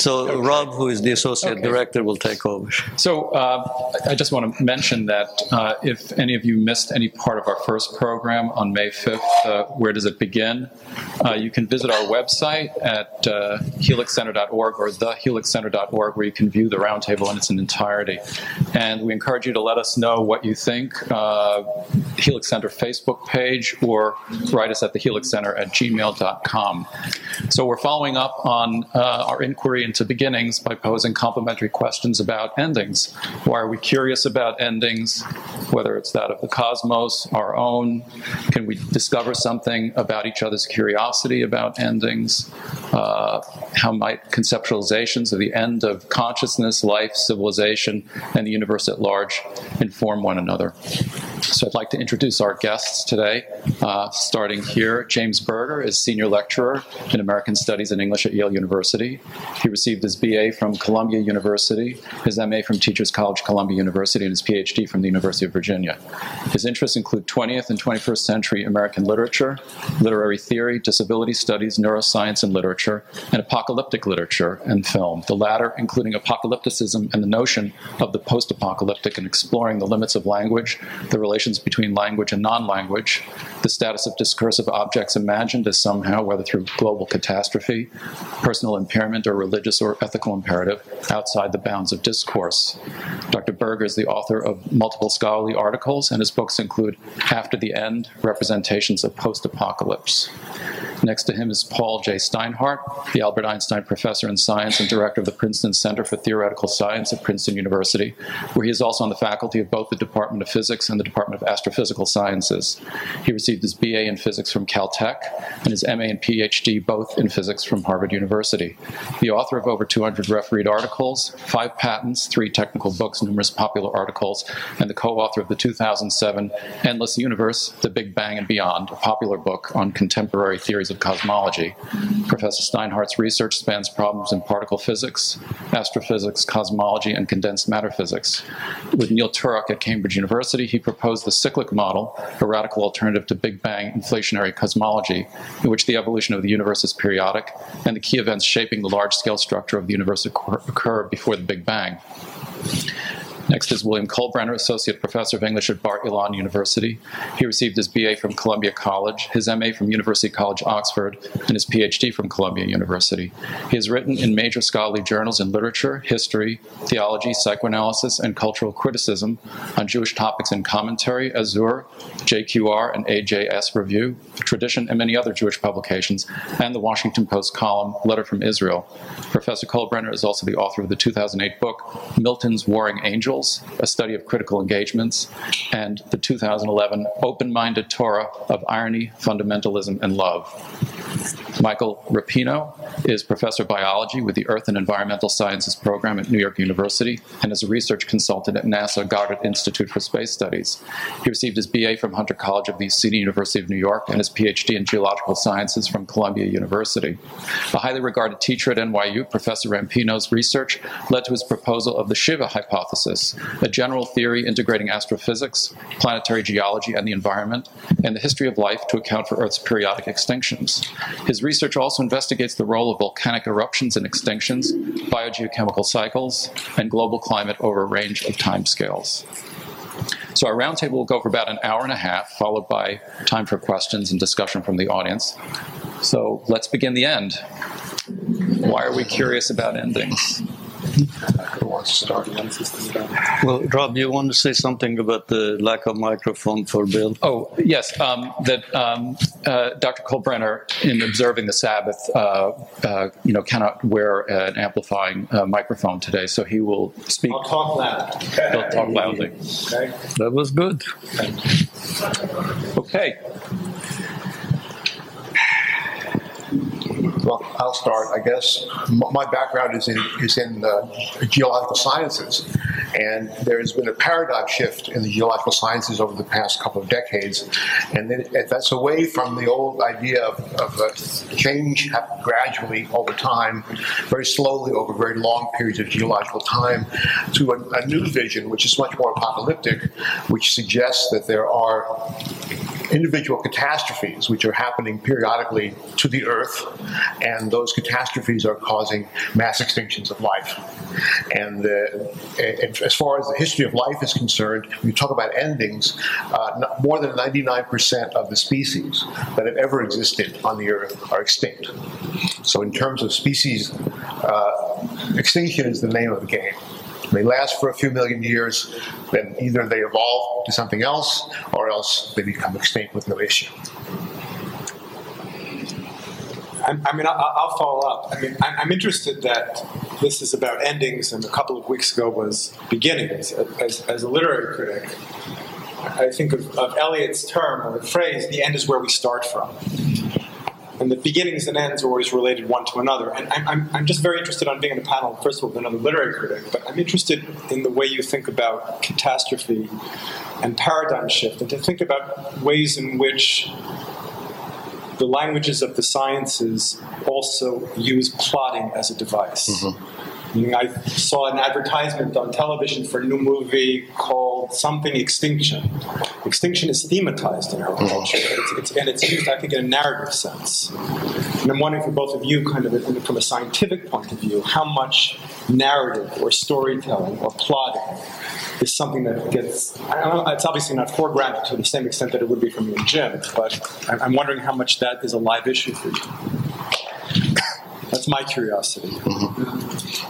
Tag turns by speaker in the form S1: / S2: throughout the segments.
S1: So Rob, who is the associate
S2: Okay.
S1: director, will take over.
S2: So uh, I just want to mention that uh, if any of you missed any part of our first program on May 5th, uh, Where Does It Begin? Uh, you can visit our website at uh, helixcenter.org or thehelixcenter.org where you can view the roundtable in its entirety. And we encourage you to let us know what you think, uh, Helix Center Facebook page, or write us at thehelixcenter at gmail.com. So we're following up on uh, our inquiry into beginnings by posing complementary questions about endings. Why are we curious about endings? Whether it's that of the cosmos, our own, can we discover something about each other's curiosity about endings? Uh, how might conceptualizations of the end of consciousness, life, civilization, and the universe at large inform one another? So I'd like to introduce our guests today, uh, starting here. James Berger is senior lecturer in American Studies and English at Yale University. He received his BA from Columbia University, his MA from Teachers College, Columbia University, and his PhD from the University of Virginia. His interests include 20th and 21st century American literature, literary theory, disability studies, neuroscience and literature, and apocalyptic literature and film, the latter including apocalypticism and the notion of the post apocalyptic and exploring the limits of language, the relations between language and non language, the status of discursive objects imagined as somehow, whether through global catastrophe, personal impairment, or religious or ethical imperative, outside the bounds of discourse. Dr. Berger is the author of multiple scholarly articles, and his books include After the End Representations of Post Apocalypse. Next to him is Paul J. Steinhardt, the Albert Einstein Professor in Science and Director of the Princeton Center for Theoretical Science at Princeton University, where he is also on the faculty of both the Department of Physics and the Department of Astrophysical Sciences. He received his BA in Physics from Caltech and his MA and PhD both in Physics from Harvard University. The author of over 200 refereed articles, five patents, three technical books, numerous popular articles, and the co author of the 2007 Endless Universe, The Big Bang and Beyond, a popular book on contemporary theories of cosmology. Professor Steinhardt's research spans problems in particle physics, astrophysics, cosmology, and condensed matter physics. With Neil Turok at Cambridge University, he proposed the cyclic model, a radical alternative to Big Bang inflationary cosmology, in which the evolution of the universe is periodic and the key events shaping the large scale structure of the universe occur occur before the Big Bang. Next is William Kolbrener, Associate Professor of English at Bar Ilan University. He received his BA from Columbia College, his MA from University College Oxford, and his PhD from Columbia University. He has written in major scholarly journals in literature, history, theology, psychoanalysis, and cultural criticism on Jewish topics in commentary, Azure, JQR, and AJS Review, Tradition, and many other Jewish publications, and the Washington Post column, Letter from Israel. Professor Kolbrener is also the author of the 2008 book, Milton's Warring Angels a study of critical engagements, and the 2011 Open Minded Torah of Irony, Fundamentalism, and Love. Michael Rampino is professor of biology with the Earth and Environmental Sciences program at New York University and is a research consultant at NASA Goddard Institute for Space Studies. He received his BA from Hunter College of the City University of New York and his PhD in geological sciences from Columbia University. A highly regarded teacher at NYU, Professor Rampino's research led to his proposal of the Shiva hypothesis, a general theory integrating astrophysics, planetary geology, and the environment, and the history of life to account for Earth's periodic extinctions. His research also investigates the role of volcanic eruptions and extinctions, biogeochemical cycles, and global climate over a range of timescales. So our roundtable will go for about an hour and a half, followed by time for questions and discussion from the audience. So let's begin the end. Why are we curious about endings?
S3: Who wants to start?
S1: Well, Rob, you want to say something about the lack of microphone for Bill?
S2: Oh, yes, um, that um, uh, Dr. Kolbrener, in observing the Sabbath, uh, uh, you know, cannot wear an amplifying uh, microphone today, so he will speak.
S3: I'll talk loud.
S2: He'll talk loudly.
S3: Okay.
S1: That was good.
S2: Okay.
S3: Well, I'll start. I guess my background is in is in geological sciences, and there has been a paradigm shift in the geological sciences over the past couple of decades, and that's away from the old idea of, of uh, change happening gradually over time, very slowly over very long periods of geological time, to a, a new vision which is much more apocalyptic, which suggests that there are individual catastrophes which are happening periodically to the Earth, and those catastrophes are causing mass extinctions of life. And, uh, as far as the history of life is concerned, you talk about endings, uh, more than 99% of the species that have ever existed on the Earth are extinct. So, in terms of species, uh, extinction is the name of the game. They last for a few million years, then either they evolve to something else or else they become extinct with no issue.
S4: I mean, I'll follow up. I mean, I'm interested that this is about endings, and a couple of weeks ago was beginnings. As, as a literary critic, I think of, of Eliot's term or the phrase, the end is where we start from and the beginnings and ends are always related one to another. And I'm, I'm, I'm just very interested on being on a panel, first of all, with another literary critic, but I'm interested in the way you think about catastrophe and paradigm shift, and to think about ways in which the languages of the sciences also use plotting as a device. Mm-hmm. I saw an advertisement on television for a new movie called Something Extinction. Extinction is thematized in our mm-hmm. culture, it's, it's, and it's used, I think, in a narrative sense. And I'm wondering for both of you, kind of from a scientific point of view, how much narrative or storytelling or plotting is something that gets, know, it's obviously not foregrounded to the same extent that it would be from you and Jim, but I'm wondering how much that is a live issue for you. That's my curiosity.
S3: Mm-hmm.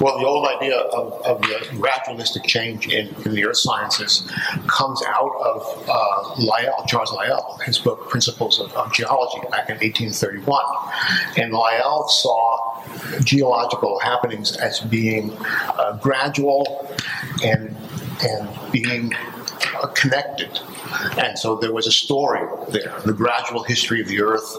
S3: Well, the old idea of, of the gradualistic change in, in, the earth sciences comes out of uh, Lyell, Charles Lyell, his book Principles of, of Geology back in 1831. And Lyell saw geological happenings as being uh, gradual and and being uh, connected and so there was a story there, the gradual history of the Earth.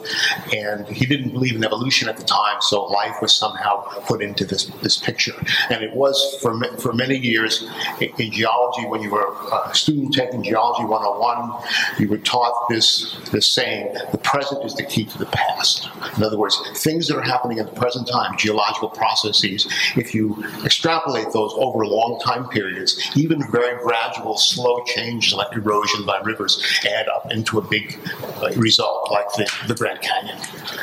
S3: And he didn't believe in evolution at the time, so life was somehow put into this, this picture. And it was for, for many years in, geology, when you were a student taking Geology 101, you were taught this, this saying the present is the key to the past. In other words, things that are happening at the present time, geological processes, if you extrapolate those over long time periods, even very gradual, slow changes like erosion by rivers add up into a big uh, result like the, the Grand Canyon.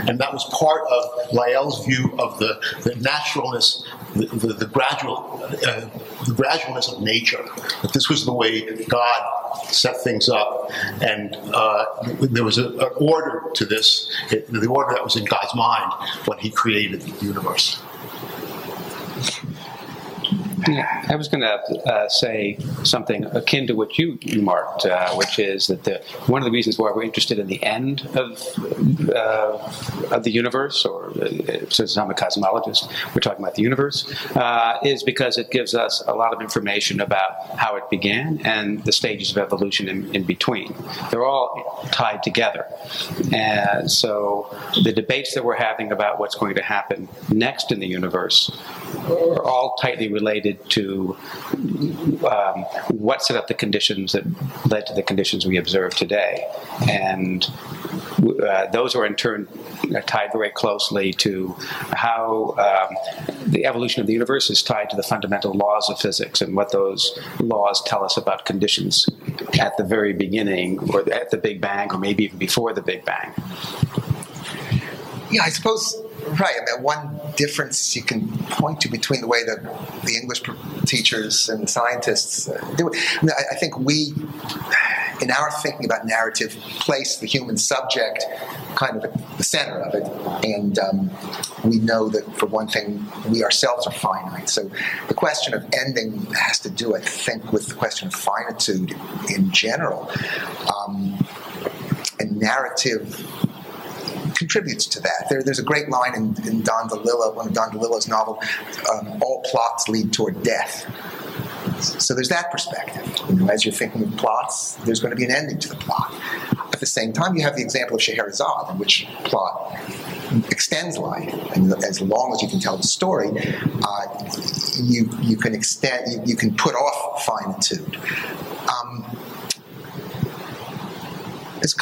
S3: And that was part of Lyell's view of the, the naturalness, the, the, the gradual, uh, the gradualness of nature. That this was the way God set things up, and uh, there was a, an order to this, the order that was in God's mind when He created the universe.
S5: Yeah, I was going to uh, say something akin to what you, remarked, uh, which is that the, one of the reasons why we're interested in the end of uh, of the universe, or uh, since I'm a cosmologist, we're talking about the universe, uh, is because it gives us a lot of information about how it began and the stages of evolution in, in between. They're all tied together, and so the debates that we're having about what's going to happen next in the universe are all tightly related to um, what set up the conditions that led to the conditions we observe today. And uh, those are in turn tied very closely to how um, the evolution of the universe is tied to the fundamental laws of physics and what those laws tell us about conditions at the very beginning or at the Big Bang or maybe even before the Big Bang.
S6: Yeah, I suppose Right. I mean, one difference you can point to between the way that the English teachers and scientists uh, do it. I, think we, in our thinking about narrative, place the human subject kind of at the center of it. And um, we know that, for one thing, we ourselves are finite. So the question of ending has to do, I think, with the question of finitude in general. Um, and narrative contributes to that. There, there's a great line in, in, Don DeLillo, one of Don DeLillo's novels, um, all plots lead toward death. So there's that perspective. You know, as you're thinking of plots, there's going to be an ending to the plot. At the same time, you have the example of Scheherazade, in which plot extends life, and as long as you can tell the story, uh, you you can extend, you, you can put off finitude. Um,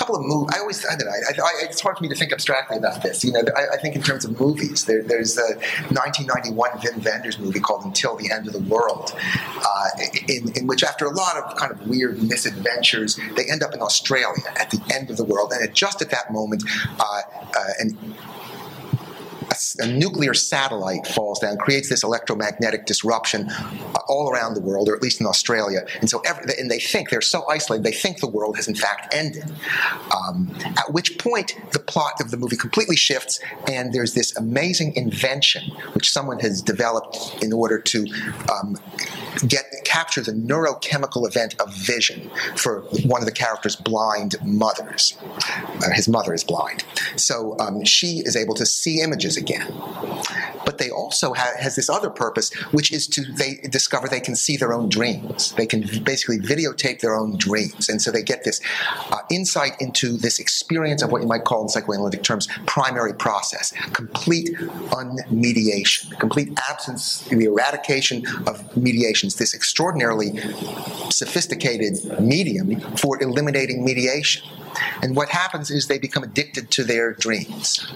S6: couple of movies. I always, I don't know, I, I, it's hard for me to think abstractly about this. You know, I, I think in terms of movies, there, there's a 1991 Wim Wenders movie called Until the End of the World, uh, in, in which, after a lot of kind of weird misadventures, they end up in Australia at the end of the world. And just at that moment, uh, uh, a, nuclear satellite falls down, creates this electromagnetic disruption all around the world, or at least in Australia. And so, every, and they think they're so isolated, they think the world has in fact ended. Um, at which point, the plot of the movie completely shifts, and there's this amazing invention which someone has developed in order to um, get capture the neurochemical event of vision for one of the character's blind mothers. Uh, his mother is blind, so um, she is able to see images again. But they also ha- has this other purpose, which is to they discover they can see their own dreams. They can basically videotape their own dreams, and so they get this uh, insight into this experience of what you might call in psychoanalytic terms primary process, complete unmediation, complete absence, the eradication of mediations. This extraordinarily sophisticated medium for eliminating mediation. And what happens is they become addicted to their dreams.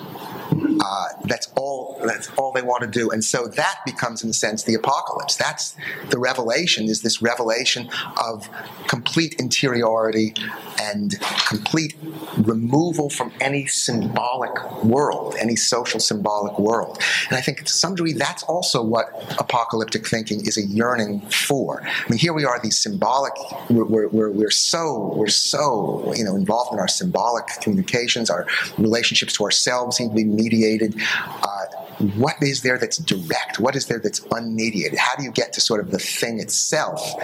S6: Uh, that's all. That's all they want to do, and so that becomes, in a sense, the apocalypse. That's the revelation. Is this revelation of complete interiority and complete removal from any symbolic world, any social symbolic world. And I think to some degree that's also what apocalyptic thinking is a yearning for. I mean, here we are, these symbolic. We're, we're, we're so we're so you know involved in our symbolic communications, our relationships to ourselves seem to be mediated. Uh, what is there that's direct? What is there that's unmediated? How do you get to sort of the thing itself?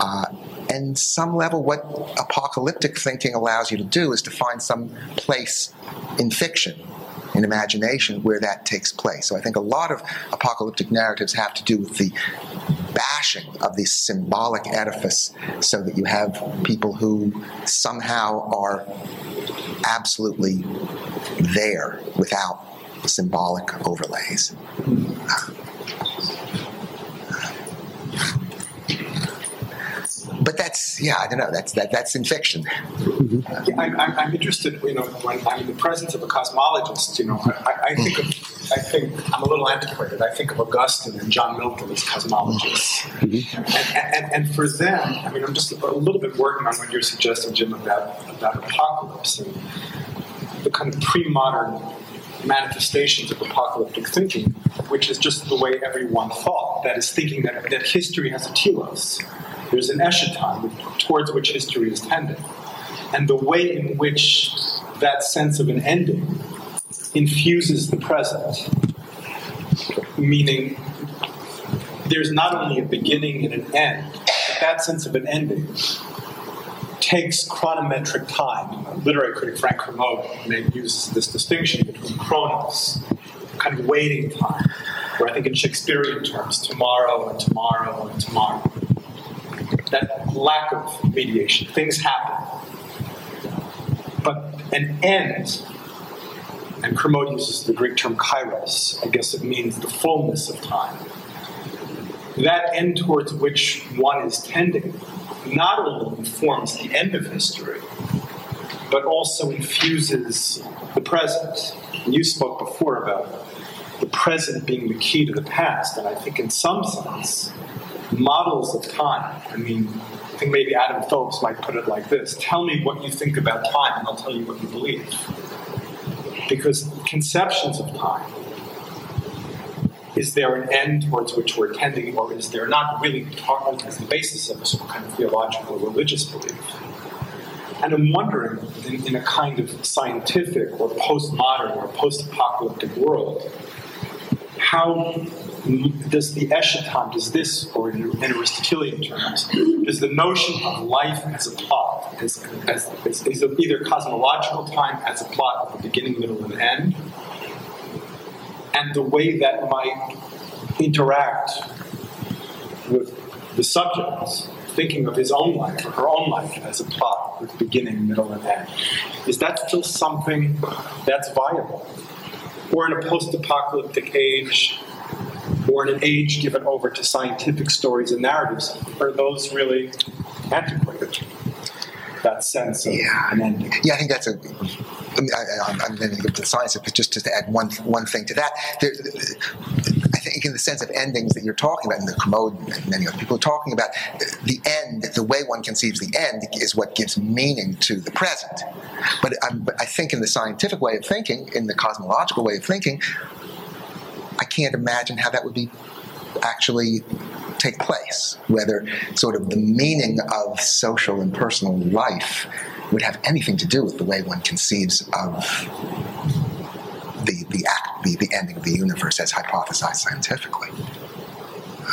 S6: Uh, and some level, what apocalyptic thinking allows you to do is to find some place in fiction, in imagination, where that takes place. So I think a lot of apocalyptic narratives have to do with the bashing of this symbolic edifice so that you have people who somehow are absolutely there without symbolic overlays. But that's yeah, I don't know. That's that that's in fiction.
S4: I'm, I'm, I'm, interested. You know, when I'm in the presence of a cosmologist, you know, I, I think of I think I'm a little antiquated. I think of Augustine and John Milton as cosmologists, mm-hmm. and, and, and, for them, I mean, I'm just a little bit working on what you're suggesting, Jim, about about apocalypse and the kind of pre-modern manifestations of apocalyptic thinking, which is just the way everyone thought. That is, thinking that, that history has a telos. There's an eschaton towards which history is tending. And the way in which that sense of an ending infuses the present, meaning there's not only a beginning and an end, but that sense of an ending takes chronometric time. Literary critic Frank Kermode uses this distinction between chronos, kind of waiting time, where I think in Shakespearean terms, tomorrow and tomorrow and tomorrow. That lack of mediation, things happen. But an end, and Kermode uses the Greek term kairos, I guess it means the fullness of time. That end towards which one is tending not only informs the end of history, but also infuses the present. And you spoke before about the present being the key to the past, and I think in some sense, models of time. I mean, I think maybe Adam Phillips might put it like this Tell me what you think about time, and I'll tell you what you believe. Because conceptions of time is there an end towards which we're tending, or is there not really taught as the basis of a sort of kind of theological religious belief? And I'm wondering, in, in a kind of scientific or postmodern or post-apocalyptic world, how does the eschaton, does this, or in, in Aristotelian terms, does the notion of life as a plot, as, as, as, as either cosmological time as a plot of the beginning, middle, and end, and the way that might interact with the subjects, thinking of his own life or her own life as a plot with beginning, middle, and end. Is that still something that's viable? Or in a post apocalyptic age, or in an age given over to scientific stories and narratives, are those really antiquated? that sense of
S6: Yeah.
S4: an ending.
S6: Yeah, I think that's a. I I'm going to give the science, but just to add one one thing to that, there, I think in the sense of endings that you're talking about, and the Kermode and many other people are talking about, the end, the way one conceives the end, is what gives meaning to the present. But, but I think in the scientific way of thinking, in the cosmological way of thinking, I can't imagine how that would be actually take place. Whether sort of the meaning of social and personal life would have anything to do with the way one conceives of the the act, the, the ending of the universe as hypothesized scientifically.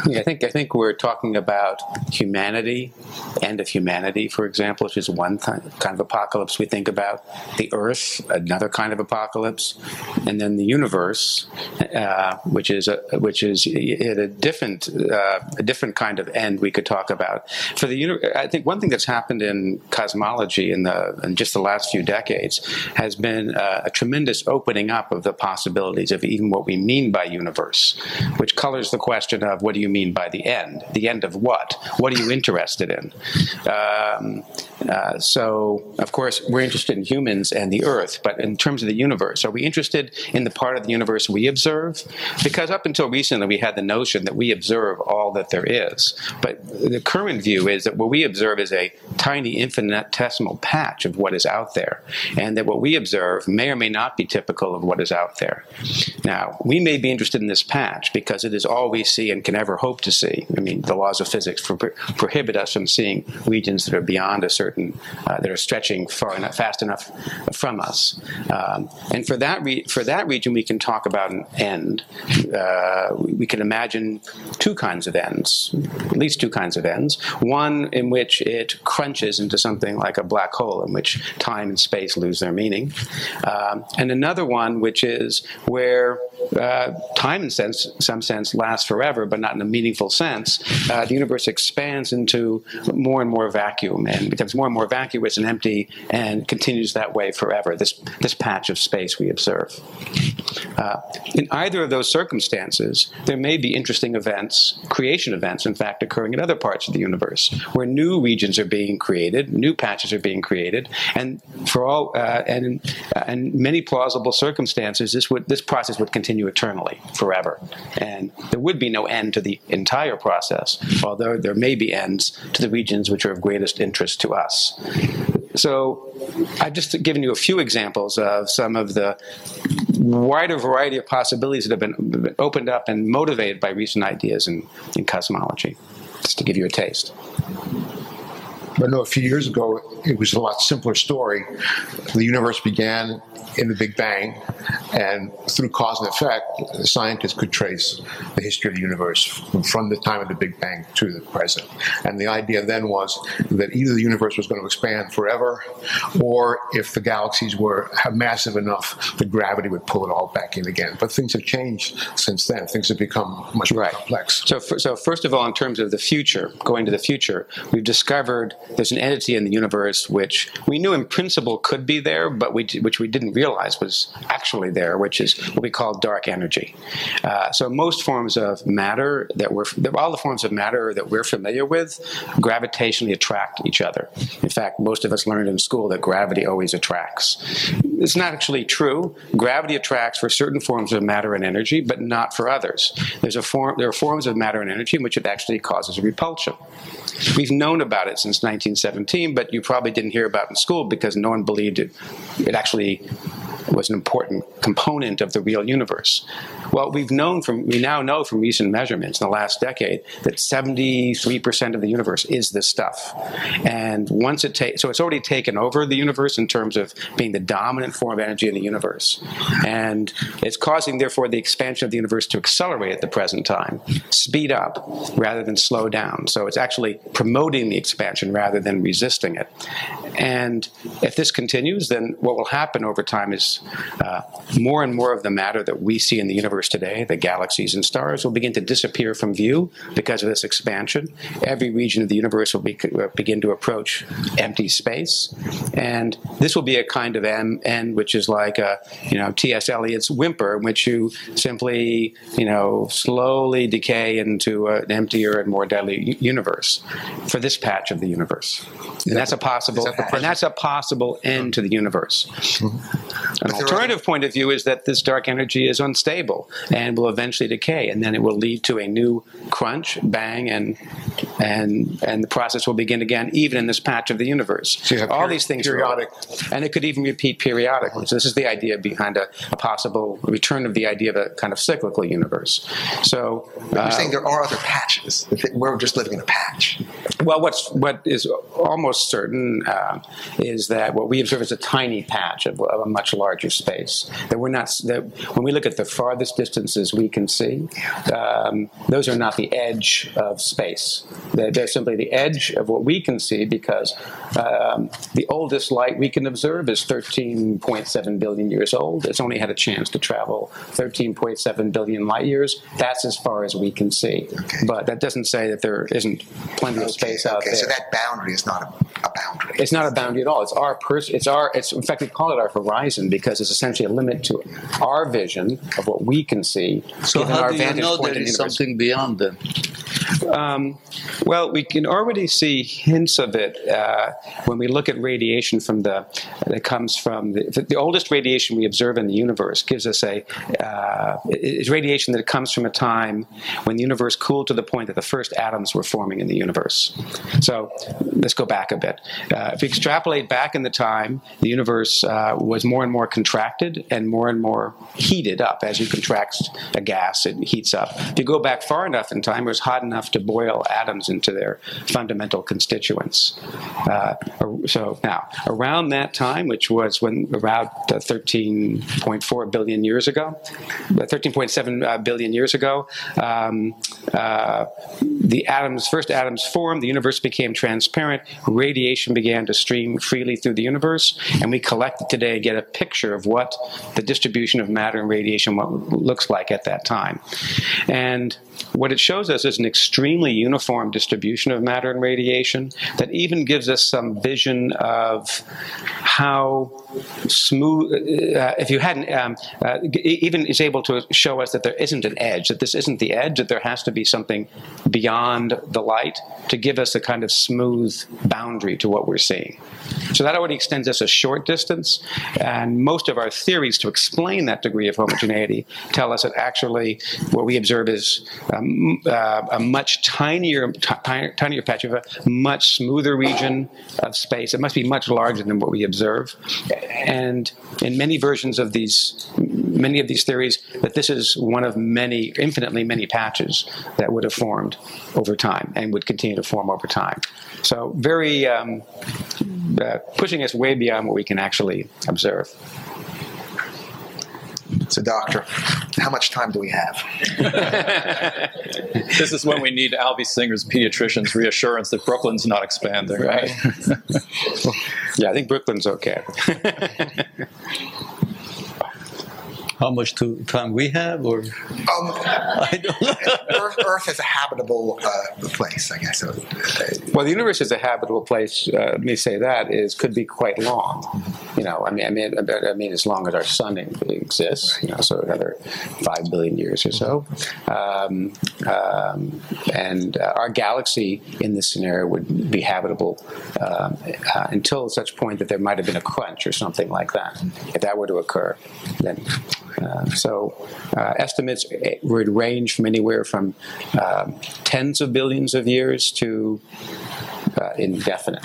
S5: I think I think we're talking about humanity, end of humanity, for example, which is one kind of apocalypse we think about. The Earth, another kind of apocalypse, and then the universe, uh, which is a, which is a different uh, a different kind of end we could talk about. For the uni- I think one thing that's happened in cosmology in the in just the last few decades has been uh, a tremendous opening up of the possibilities of even what we mean by universe, which colors the question of what do you mean by the end? The end of what? What are you interested in? Um, uh, so, of course, we're interested in humans and the Earth, but in terms of the universe, are we interested in the part of the universe we observe? Because up until recently, we had the notion that we observe all that there is. But the current view is that what we observe is a tiny infinitesimal patch of what is out there, and that what we observe may or may not be typical of what is out there. Now, we may be interested in this patch because it is all we see and can ever hope to see. I mean, the laws of physics pro- prohibit us from seeing regions that are beyond a certain, uh, that are stretching far enough, fast enough from us. Um, and for that, re- for that region, we can talk about an end. Uh, we can imagine two kinds of ends, at least two kinds of ends. One in which it crunches into something like a black hole, in which time and space lose their meaning, um, and another one which is where uh, time, in sense, some sense, lasts forever, but not a meaningful sense. Uh, the universe expands into more and more vacuum and becomes more and more vacuous and empty, and continues that way forever. This this patch of space we observe. Uh, in either of those circumstances, there may be interesting events, creation events, in fact, occurring in other parts of the universe, where new regions are being created, new patches are being created, and for all uh, and uh, in many plausible circumstances, this would this process would continue eternally, forever, and there would be no end to the entire process, although there may be ends to the regions which are of greatest interest to us. So, I've just given you a few examples of some of the wider variety of possibilities that have been opened up and motivated by recent ideas in, in cosmology, just to give you a taste.
S3: But no, a few years ago, it was a lot simpler story. The universe began in the Big Bang, and through cause and effect, scientists could trace the history of the universe from the time of the Big Bang to the present. And the idea then was that either the universe was going to expand forever, or if the galaxies were massive enough, the gravity would pull it all back in again. But things have changed since then. Things have become much more
S5: Right.
S3: complex.
S5: So, for, so first of all, in terms of the future, going to the future, we've discovered there's an entity in the universe which we knew in principle could be there, but we, which we didn't realize was actually there, which is what we call dark energy. Uh, so most forms of matter that we're, all the forms of matter that we're familiar with, gravitationally attract each other. In fact, most of us learned in school that gravity always attracts. It's not actually true. Gravity attracts for certain forms of matter and energy, but not for others. There's a form, there are forms of matter and energy in which it actually causes repulsion. We've known about it since 1917, but you probably didn't hear about in school because no one believed it, it actually was an important component of the real universe. Well, we've known from, we now know from recent measurements in the last decade that 73% of the universe is this stuff. And once it takes, so it's already taken over the universe in terms of being the dominant form of energy in the universe. And it's causing, therefore, the expansion of the universe to accelerate at the present time, speed up rather than slow down. So it's actually promoting the expansion rather than resisting it. And if this continues, then what will happen over time is Uh, more and more of the matter that we see in the universe today, the galaxies and stars, will begin to disappear from view because of this expansion. Every region of the universe will be, uh, begin to approach empty space, and this will be a kind of M, end which is like a, you know T.S. Eliot's whimper, in which you simply you know slowly decay into an emptier and more deadly universe for this patch of the universe, and that's a possible,
S6: that
S5: and that's a possible end to the universe.
S6: Mm-hmm.
S5: An alternative point of view is that this dark energy is unstable and will eventually decay, and then it will lead to a new crunch, bang, and and and the process will begin again, even in this patch of the universe.
S3: So
S5: All
S3: peri-
S5: these things
S3: periodic-
S5: and it could even repeat periodically. So this is the idea behind a, a possible return of the idea of a kind of cyclical universe. So
S6: You're
S5: uh,
S6: saying there are other patches. We're just living in a patch.
S5: well, what's what is almost certain uh, is that what we observe is a tiny patch of, of a much larger space. That we're not that when we look at the farthest distances we can see, um, those are not the edge of space. They're, they're simply the edge of what we can see because um, the oldest light we can observe is 13.7 billion years old. It's only had a chance to travel 13.7 billion light years. That's as far as we can see. But that doesn't say that there isn't plenty of space out
S6: okay,
S5: there.
S6: so that boundary is not a, a boundary.
S5: It's not a boundary at all. It's our pers- It's our. It's in fact we call it our horizon because it's essentially a limit to our vision of what we can see.
S1: So
S5: given
S1: how
S5: our
S1: do you
S5: vantage
S1: know
S5: point
S1: there is something beyond them?
S5: Um, well, we can already see hints of it uh, when we look at radiation from the that comes from the, the oldest radiation we observe in the universe gives us a uh, is radiation that comes from a time when the universe cooled to the point that the first atoms were forming in the universe. So let's go back a bit. Uh, if we extrapolate back in the time, the universe uh, was more and more contracted and more and more heated up. As you contract a gas, it heats up. If you go back far enough in time, it was hot enough to boil atoms into their fundamental constituents. Uh, so now, around that time, which was when around uh, 13.4 billion years ago, uh, 13.7 uh, billion years ago, um, uh, the atoms, first atoms formed, the universe became transparent, radiation began to stream freely through the universe, and we collect today get a picture of what the distribution of matter and radiation looks like at that time. And what it shows us is an extremely uniform distribution of matter and radiation that even gives us some vision of how smooth, uh, if you hadn't, um, uh, even is able to show us that there isn't an edge, that this isn't the edge, that there has to be something beyond the light to give us a kind of smooth boundary to what we're seeing. So that already extends us a short distance, and most of our theories to explain that degree of homogeneity tell us that actually what we observe is uh, a much tinier, t- tinier, tinier patch of a much smoother region of space. It must be much larger than what we observe, and in many versions of these, many of these theories, that this is one of many, infinitely many patches that would have formed over time and would continue to form over time. So very um, uh, pushing us way beyond what we can actually observe.
S6: So, doctor, how much time do we have?
S2: This is when we need Alvy Singer's pediatrician's reassurance that Brooklyn's not expanding.
S5: Right. yeah, I think Brooklyn's okay.
S1: How much to, time we have, or
S6: Um,
S1: I don't know.
S6: Earth, Earth is a habitable uh, place, I guess. So, uh,
S5: Well, the universe is a habitable place. Uh, let me say that is could be quite long. You know, I mean, I mean, I mean, as long as our sun exists, you know, so another five billion years or so, um, um, and uh, our galaxy in this scenario would be habitable um, uh, until such point that there might have been a crunch or something like that. If that were to occur, then. Uh, so, uh, estimates would range from anywhere from um, tens of billions of years to uh, indefinite.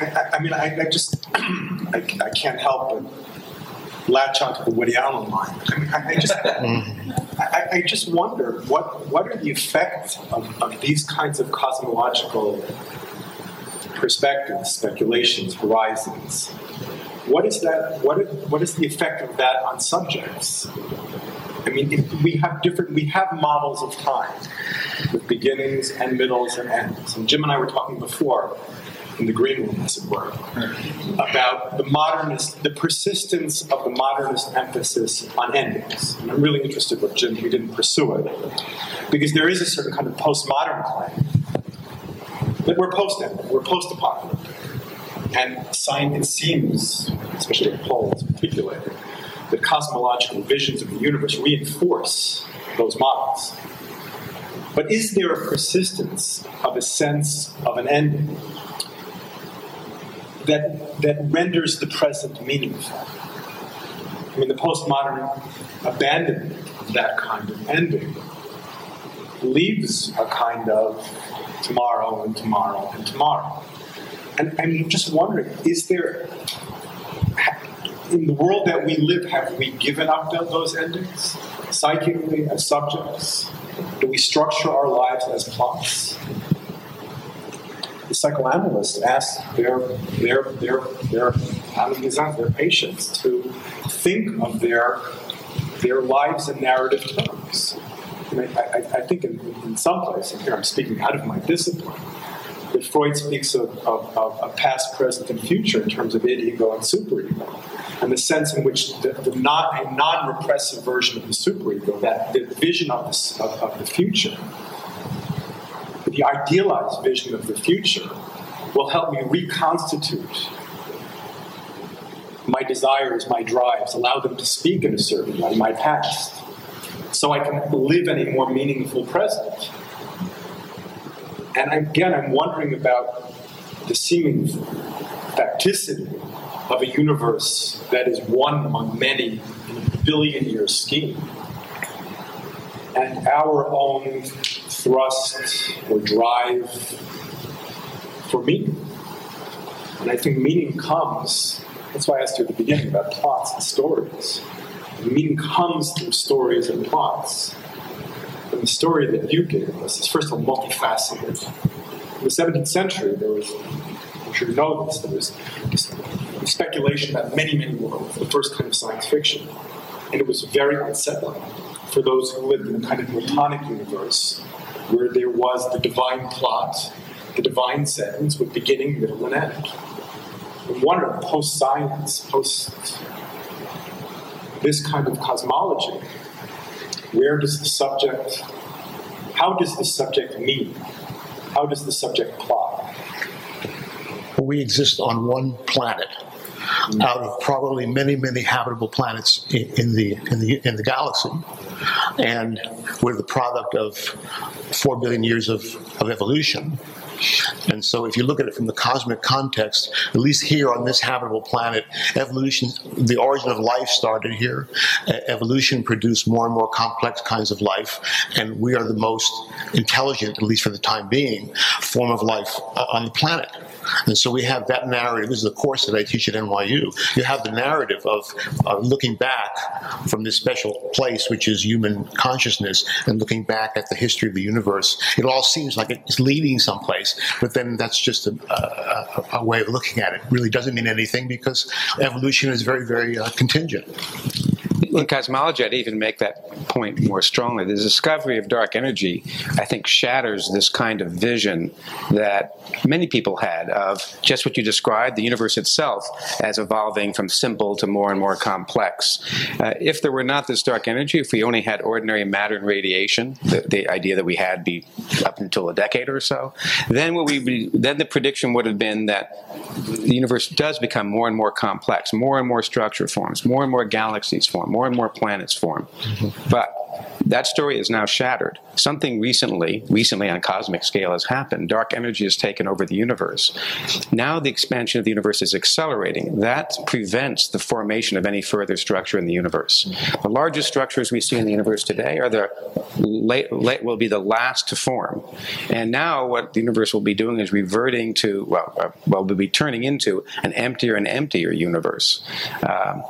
S4: I, I- mean, I, I just, I, I can't help but latch onto the Woody Allen line. I mean, I, just, I, I just wonder what what are the effects of, of these kinds of cosmological perspectives, speculations, horizons? What is that? What is, what is the effect of that on subjects? I mean, we have different, we have models of time with beginnings and middles and ends. And Jim and I were talking before. in the green room, as it were, about the modernist, the persistence of the modernist emphasis on endings. And I'm really interested with Jim, he didn't pursue it, because there is a certain kind of postmodern claim that we're post-ending, we're post-apocalyptic. And science seems, especially in Paul's articulated, that cosmological visions of the universe reinforce those models. But is there a persistence of a sense of an ending that, that renders the present meaningful? I mean, the postmodern abandonment of that kind of ending leaves a kind of tomorrow and tomorrow and tomorrow. And I'm just wondering, is there, in the world that we live, have we given up those endings? Psychically, as subjects? Do we structure our lives as plots? The psychoanalysts ask their their their their their patients to think of their their lives in narrative terms. I, I, I think in, in some places, here I'm speaking out of my discipline, that Freud speaks of, of, of, past, present, and future in terms of id, ego, and superego. And the sense in which the, the not, a non repressive version of the superego, that the vision of, of, of the future, the idealized vision of the future, will help me reconstitute my desires, my drives, allow them to speak in a certain way, my past, so I can live in a more meaningful present. And again, I'm wondering about the seeming facticity of a universe that is one among many in a billion year scheme. And our own thrust or drive for meaning. And I think meaning comes, that's why I asked you at the beginning about plots and stories. meaning comes through stories and plots. And the story that you gave us is, first of all, multifaceted. In the 17th century, there was, I'm sure you know this, there was speculation about many, many worlds, the first kind of science fiction. And it was very unsettling for those who lived in a kind of Platonic universe where there was the divine plot, the divine sentence with beginning, middle, and end. And wonder, post science, post this kind of cosmology, where does the subject, how does the subject mean? How does the subject plot?
S3: We exist on one planet out of probably many, many habitable planets in, in, the in the in the galaxy, and we're the product of four billion years of, of evolution. And so, if you look at it from the cosmic context, at least here on this habitable planet, evolution, the origin of life started here. evolution produced more and more complex kinds of life, and we are the most intelligent, at least for the time being, form of life on the planet. And so we have that narrative. This is a course that I teach at NYU. You have the narrative of looking back from this special place, which is human consciousness, and looking back at the history of the universe. It all seems like it's leading someplace, but then that's just a, a, a way of looking at it. it. Really doesn't mean anything because evolution is very, very uh, contingent
S5: in cosmology, I'd even make that point more strongly. The discovery of dark energy, I think, shatters this kind of vision that many people had of just what you described, the universe itself as evolving from simple to more and more complex. Uh, if there were not this dark energy, if we only had ordinary matter and radiation, the, the idea that we had be up until a decade or so, then we be, then the prediction would have been that the universe does become more and more complex, more and more structure forms, more and more galaxies form, more and more planets form. Mm-hmm. But that story is now shattered. Something recently, recently on cosmic scale has happened. Dark energy has taken over the universe. Now the expansion of the universe is accelerating. That prevents the formation of any further structure in the universe. The largest structures we see in the universe today are the late, late will be the last to form. And now what the universe will be doing is reverting to well, uh, well, will be turning into an emptier and emptier universe. Um,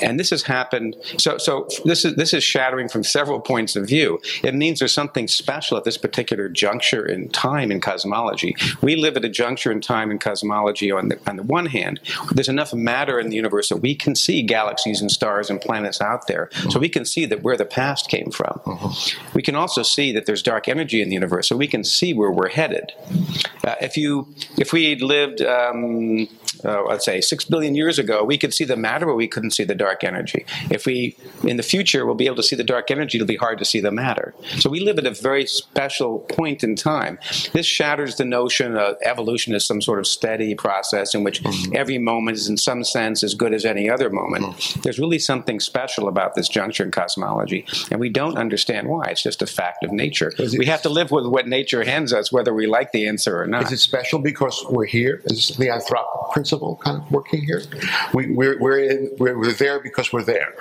S5: and this has happened. So, so this is this is shattering from several points of view. It means there's something special at this particular juncture in time in cosmology. We live at a juncture in time in cosmology on the, on the one hand, there's enough matter in the universe that we can see galaxies and stars and planets out there. So we can see that where the past came from. We can also see that there's dark energy in the universe, so we can see where we're headed. Uh, if you, if we lived, um, uh, let's say six billion years ago, we could see the matter, but we couldn't see the dark energy. If we, in the future, we'll be able to see the dark energy, it'll be hard to see the matter. So we live at a very special point in time. This shatters the notion of evolution as some sort of steady process in which every moment is, in some sense, as good as any other moment. There's really something special about this juncture in cosmology, and we don't understand why. It's just a fact of nature.
S3: Is
S5: We have to live with what nature hands us, whether we like the answer or not.
S3: Is it special because we're here? Is the anthropic principle kind of working here? We, we're, we're, in, we're, we're there because we're there.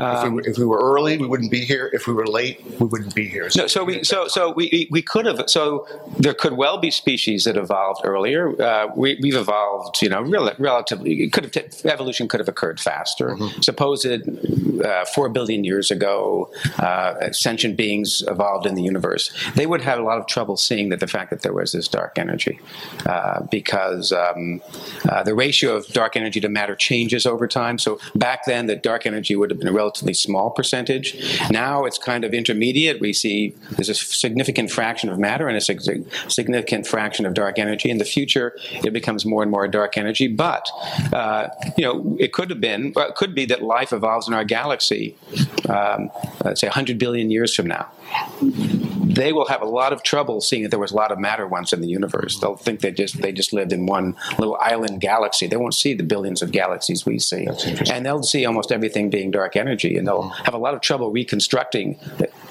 S3: if, we were, if we were early, we wouldn't be here. If we were late, we wouldn't be here.
S5: No, so we so so we we- we could have so there could well be species that evolved earlier. Uh, we, we've evolved, you know, rel- relatively. It could have t- evolution could have occurred faster. Suppose it uh, four billion years ago, uh, sentient beings evolved in the universe. They would have a lot of trouble seeing that the fact that there was this dark energy, uh, because um, uh, the ratio of dark energy to matter changes over time. So back then, the dark energy would have been a relatively small percentage. Now it's kind of intermediate. We see there's a significant fraction of matter and a significant fraction of dark energy. In the future, it becomes more and more dark energy. But uh, you know, it could have been, it could be that life evolves in our galaxy, um, let's say 100 billion years from now Mm-hmm. they will have a lot of trouble seeing that there was a lot of matter once in the universe. Mm-hmm. They'll think they just they just lived in one little island galaxy. They won't see the billions of galaxies we see, and they'll see almost everything being dark energy, and they'll mm-hmm. have a lot of trouble reconstructing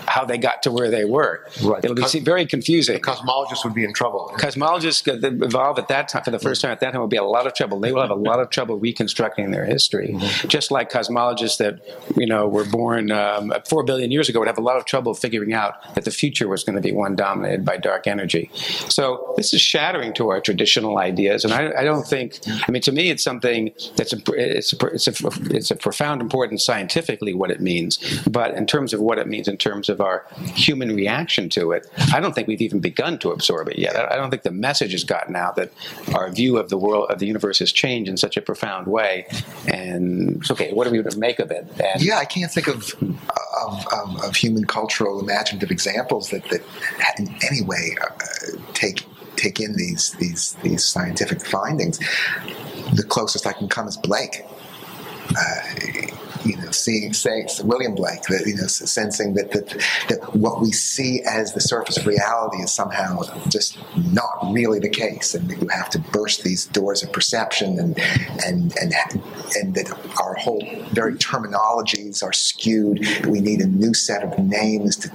S5: how they got to where they were.
S3: Right.
S5: It'll be very confusing.
S3: Cosmologists would be in trouble.
S5: Cosmologists that evolve at that time for the first time at that time will be a lot of trouble. They will have a lot of trouble reconstructing their history, just like cosmologists that you know were born um, four billion years ago would have a lot of trouble figuring out that the future was going to be one dominated by dark energy. So this is shattering to our traditional ideas, and I, I don't think. I mean, to me, it's something that's a, it's a, it's a it's a profound importance scientifically what it means, but in terms of what it means in terms of our human reaction to it, I don't think we've even begun to absorb it yet. I don't think the message has gotten out that our view of the world of the universe has changed in such a profound way. And okay. What are we going to make of it? And
S6: Yeah, I can't think of of, of, of human cultural imaginative examples that, that in any way uh, take take in these these these scientific findings. The closest I can come is Blake. Uh, you know, seeing, saying William Blake, that you know, sensing that, that that what we see as the surface of reality is somehow just not really the case, and that you have to burst these doors of perception, and and and and that our whole very terminologies are skewed. We need a new set of names to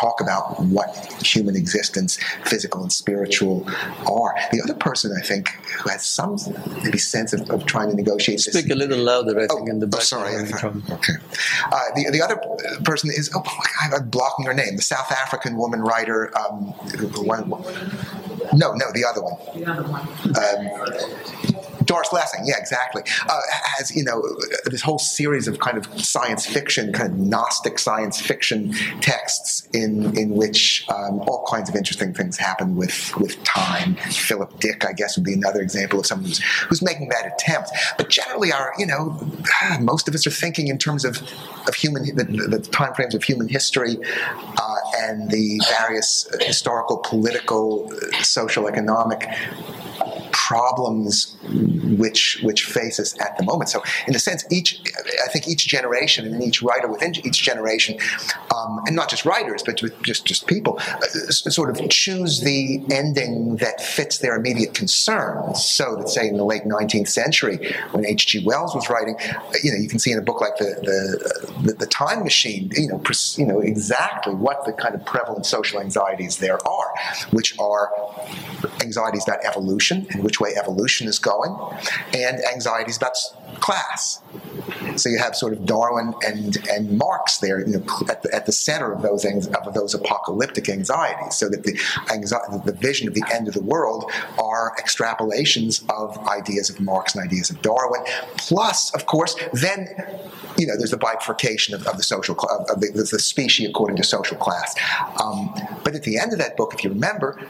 S6: talk about what human existence, physical and spiritual, are. The other person, I think, who has some maybe sense of, of trying to negotiate this.
S1: Speak a little louder, I think, in the back.
S6: Oh, sorry. I thought- Okay. Uh, the, the other person is, oh, God, I'm blocking her name. The South African woman writer. Um, who- one, no, no, the other one.
S7: The other one.
S6: Um, Doris Lessing, yeah, exactly. Uh, has you know this whole series of kind of science fiction, kind of Gnostic science fiction texts in in which um, all kinds of interesting things happen with with time. Philip Dick, I guess, would be another example of someone who's who's making that attempt. But generally, our you know most of us are thinking in terms of of human the, the time frames of human history uh, and the various historical, political, uh, social, economic problems which which face us at the moment. So, in a sense, each I think each generation and each writer within each generation, um, and not just writers, but just just people, uh, sort of choose the ending that fits their immediate concerns. So, that say in the late 19th century, when H.G. Wells was writing, uh, you know, you can see in a book like the the, the, the Time Machine, you know, pres- you know exactly what the kind of prevalent social anxieties there are, which are anxieties about evolution and which way evolution is going, and anxieties about class. So you have sort of Darwin and and Marx there, you know, at the, at the center of those of those apocalyptic anxieties. So that the anxiety, the vision of the end of the world are extrapolations of ideas of Marx and ideas of Darwin. Plus, of course, then you know, there's the bifurcation of, of the social of, of the, the, species according to social class. Um, but at the end of that book, if you remember,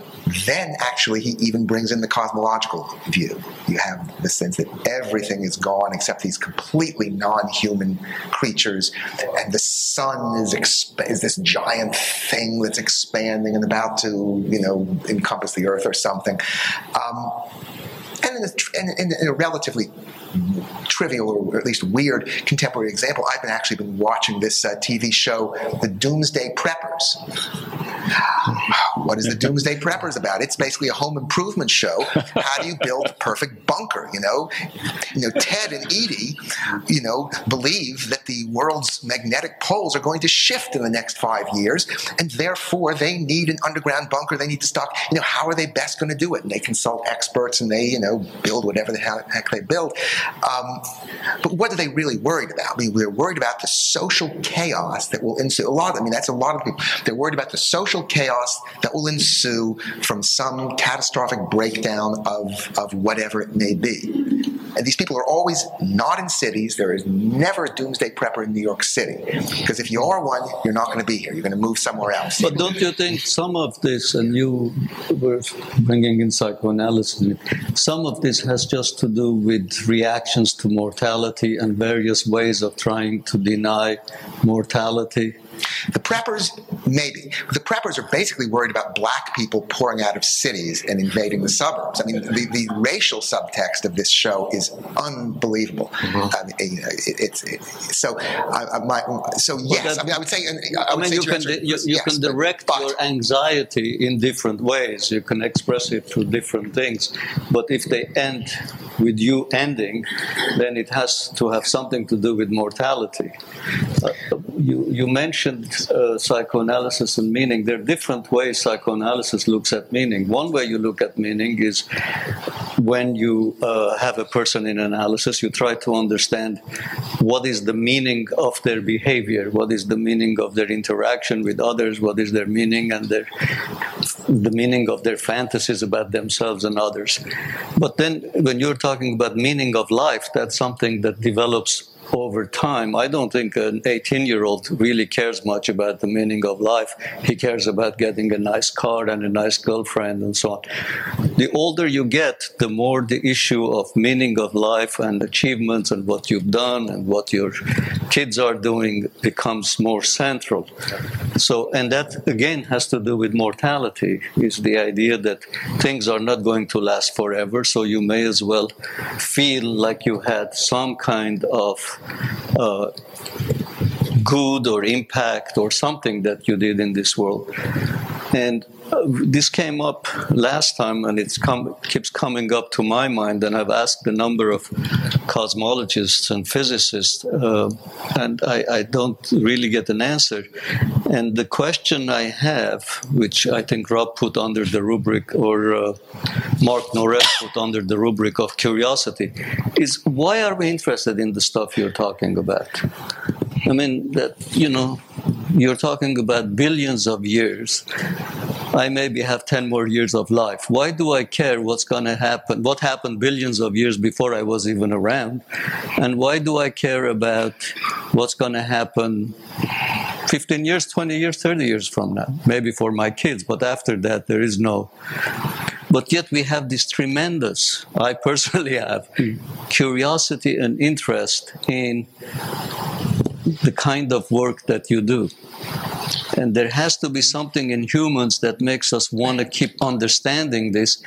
S6: then actually he even brings in the cosmological view. You have the sense that everything is gone except these completely non-human creatures, and the sun is exp- is this giant thing that's expanding and about to, you know, encompass the Earth or something. Um, and in a, in a relatively trivial or at least weird contemporary example, I've been actually been watching this uh, TV show, The Doomsday Preppers. What is the Doomsday Preppers about? It's basically a home improvement show. How do you build a perfect bunker? You know, you know, Ted and Edie, you know, believe that the world's magnetic poles are going to shift in the next five years, and therefore they need an underground bunker. They need to stock. You know, how are they best going to do it? And they consult experts and they, you know, build whatever the heck they build. Um, but what are they really worried about? I mean, they're worried about the social chaos that will ensue. A lot. Of, I mean, that's a lot of people. They're worried about the social chaos that will ensue from some catastrophic breakdown of, of whatever it may be. And these people are always not in cities. There is never a doomsday prepper in New York City. Because if you are one, you're not going to be here. You're going to move somewhere else.
S1: But don't you think some of this, and you were bringing in psychoanalysis, some of this has just to do with reactions to mortality and various ways of trying to deny mortality?
S6: The preppers, maybe. The preppers are basically worried about black people pouring out of cities and invading the suburbs. I mean, the, the racial subtext of this show is unbelievable. Mm-hmm. I mean, it, it's it, so. I, my, so yes, that, I mean, I would say. I, would
S1: mean,
S6: say
S1: you can you, you yes, can direct but, your anxiety in different ways. You can express it through different things. But if they end with you ending, then it has to have something to do with mortality. Uh, you you mentioned mentioned uh, psychoanalysis and meaning. There are different ways psychoanalysis looks at meaning. One way you look at meaning is when you uh, have a person in analysis, you try to understand what is the meaning of their behavior, what is the meaning of their interaction with others, what is their meaning and their the meaning of their fantasies about themselves and others. But then when you're talking about meaning of life, that's something that develops over time. I don't think an 18 year old really cares much about the meaning of life. He cares about getting a nice car and a nice girlfriend and so on. The older you get, the more the issue of meaning of life and achievements and what you've done and what your kids are doing becomes more central. So, and that again has to do with mortality, is the idea that things are not going to last forever, so you may as well feel like you had some kind of uh, good or impact or something that you did in this world. And this came up last time, and it come, keeps coming up to my mind. And I've asked a number of cosmologists and physicists, uh, and I, I, don't really get an answer. And the question I have, which I think Rob put under the rubric, or uh, Mark Norell put under the rubric of curiosity, is why are we interested in the stuff you're talking about? I mean, that, you know, you're talking about billions of years. I maybe have 10 more years of life. Why do I care what's going to happen? What happened billions of years before I was even around? And why do I care about what's going to happen 15 years, 20 years, 30 years from now? Maybe for my kids, but after that, there is no. But yet we have this tremendous, I personally have, curiosity and interest in the kind of work that you do. And there has to be something in humans that makes us want to keep understanding this,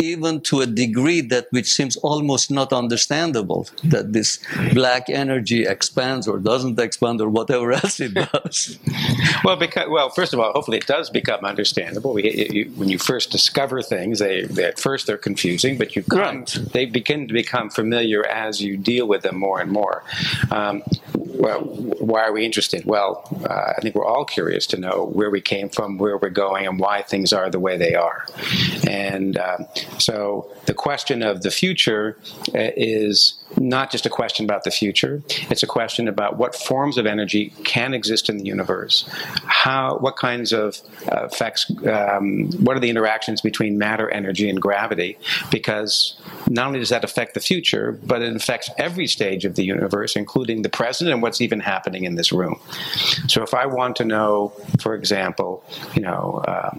S1: even to a degree that which seems almost not understandable, that this black energy expands or doesn't expand or whatever else it does.
S5: well, because, well, first of all, hopefully it does become understandable. We, you, when you first discover things, they, they, at first they're confusing, but you come, right. they begin to become familiar as you deal with them more and more. Um, well, why are we interested? Well, uh, I think we're all curious to know where we came from, where we're going, and why things are the way they are. And um, so the question of the future uh, is not just a question about the future. It's a question about what forms of energy can exist in the universe, how, what kinds of uh, effects, um, what are the interactions between matter, energy, and gravity? Because not only does that affect the future, but it affects every stage of the universe, including the present and what's even happening in this room. So, if I want to know, for example, you know, uh,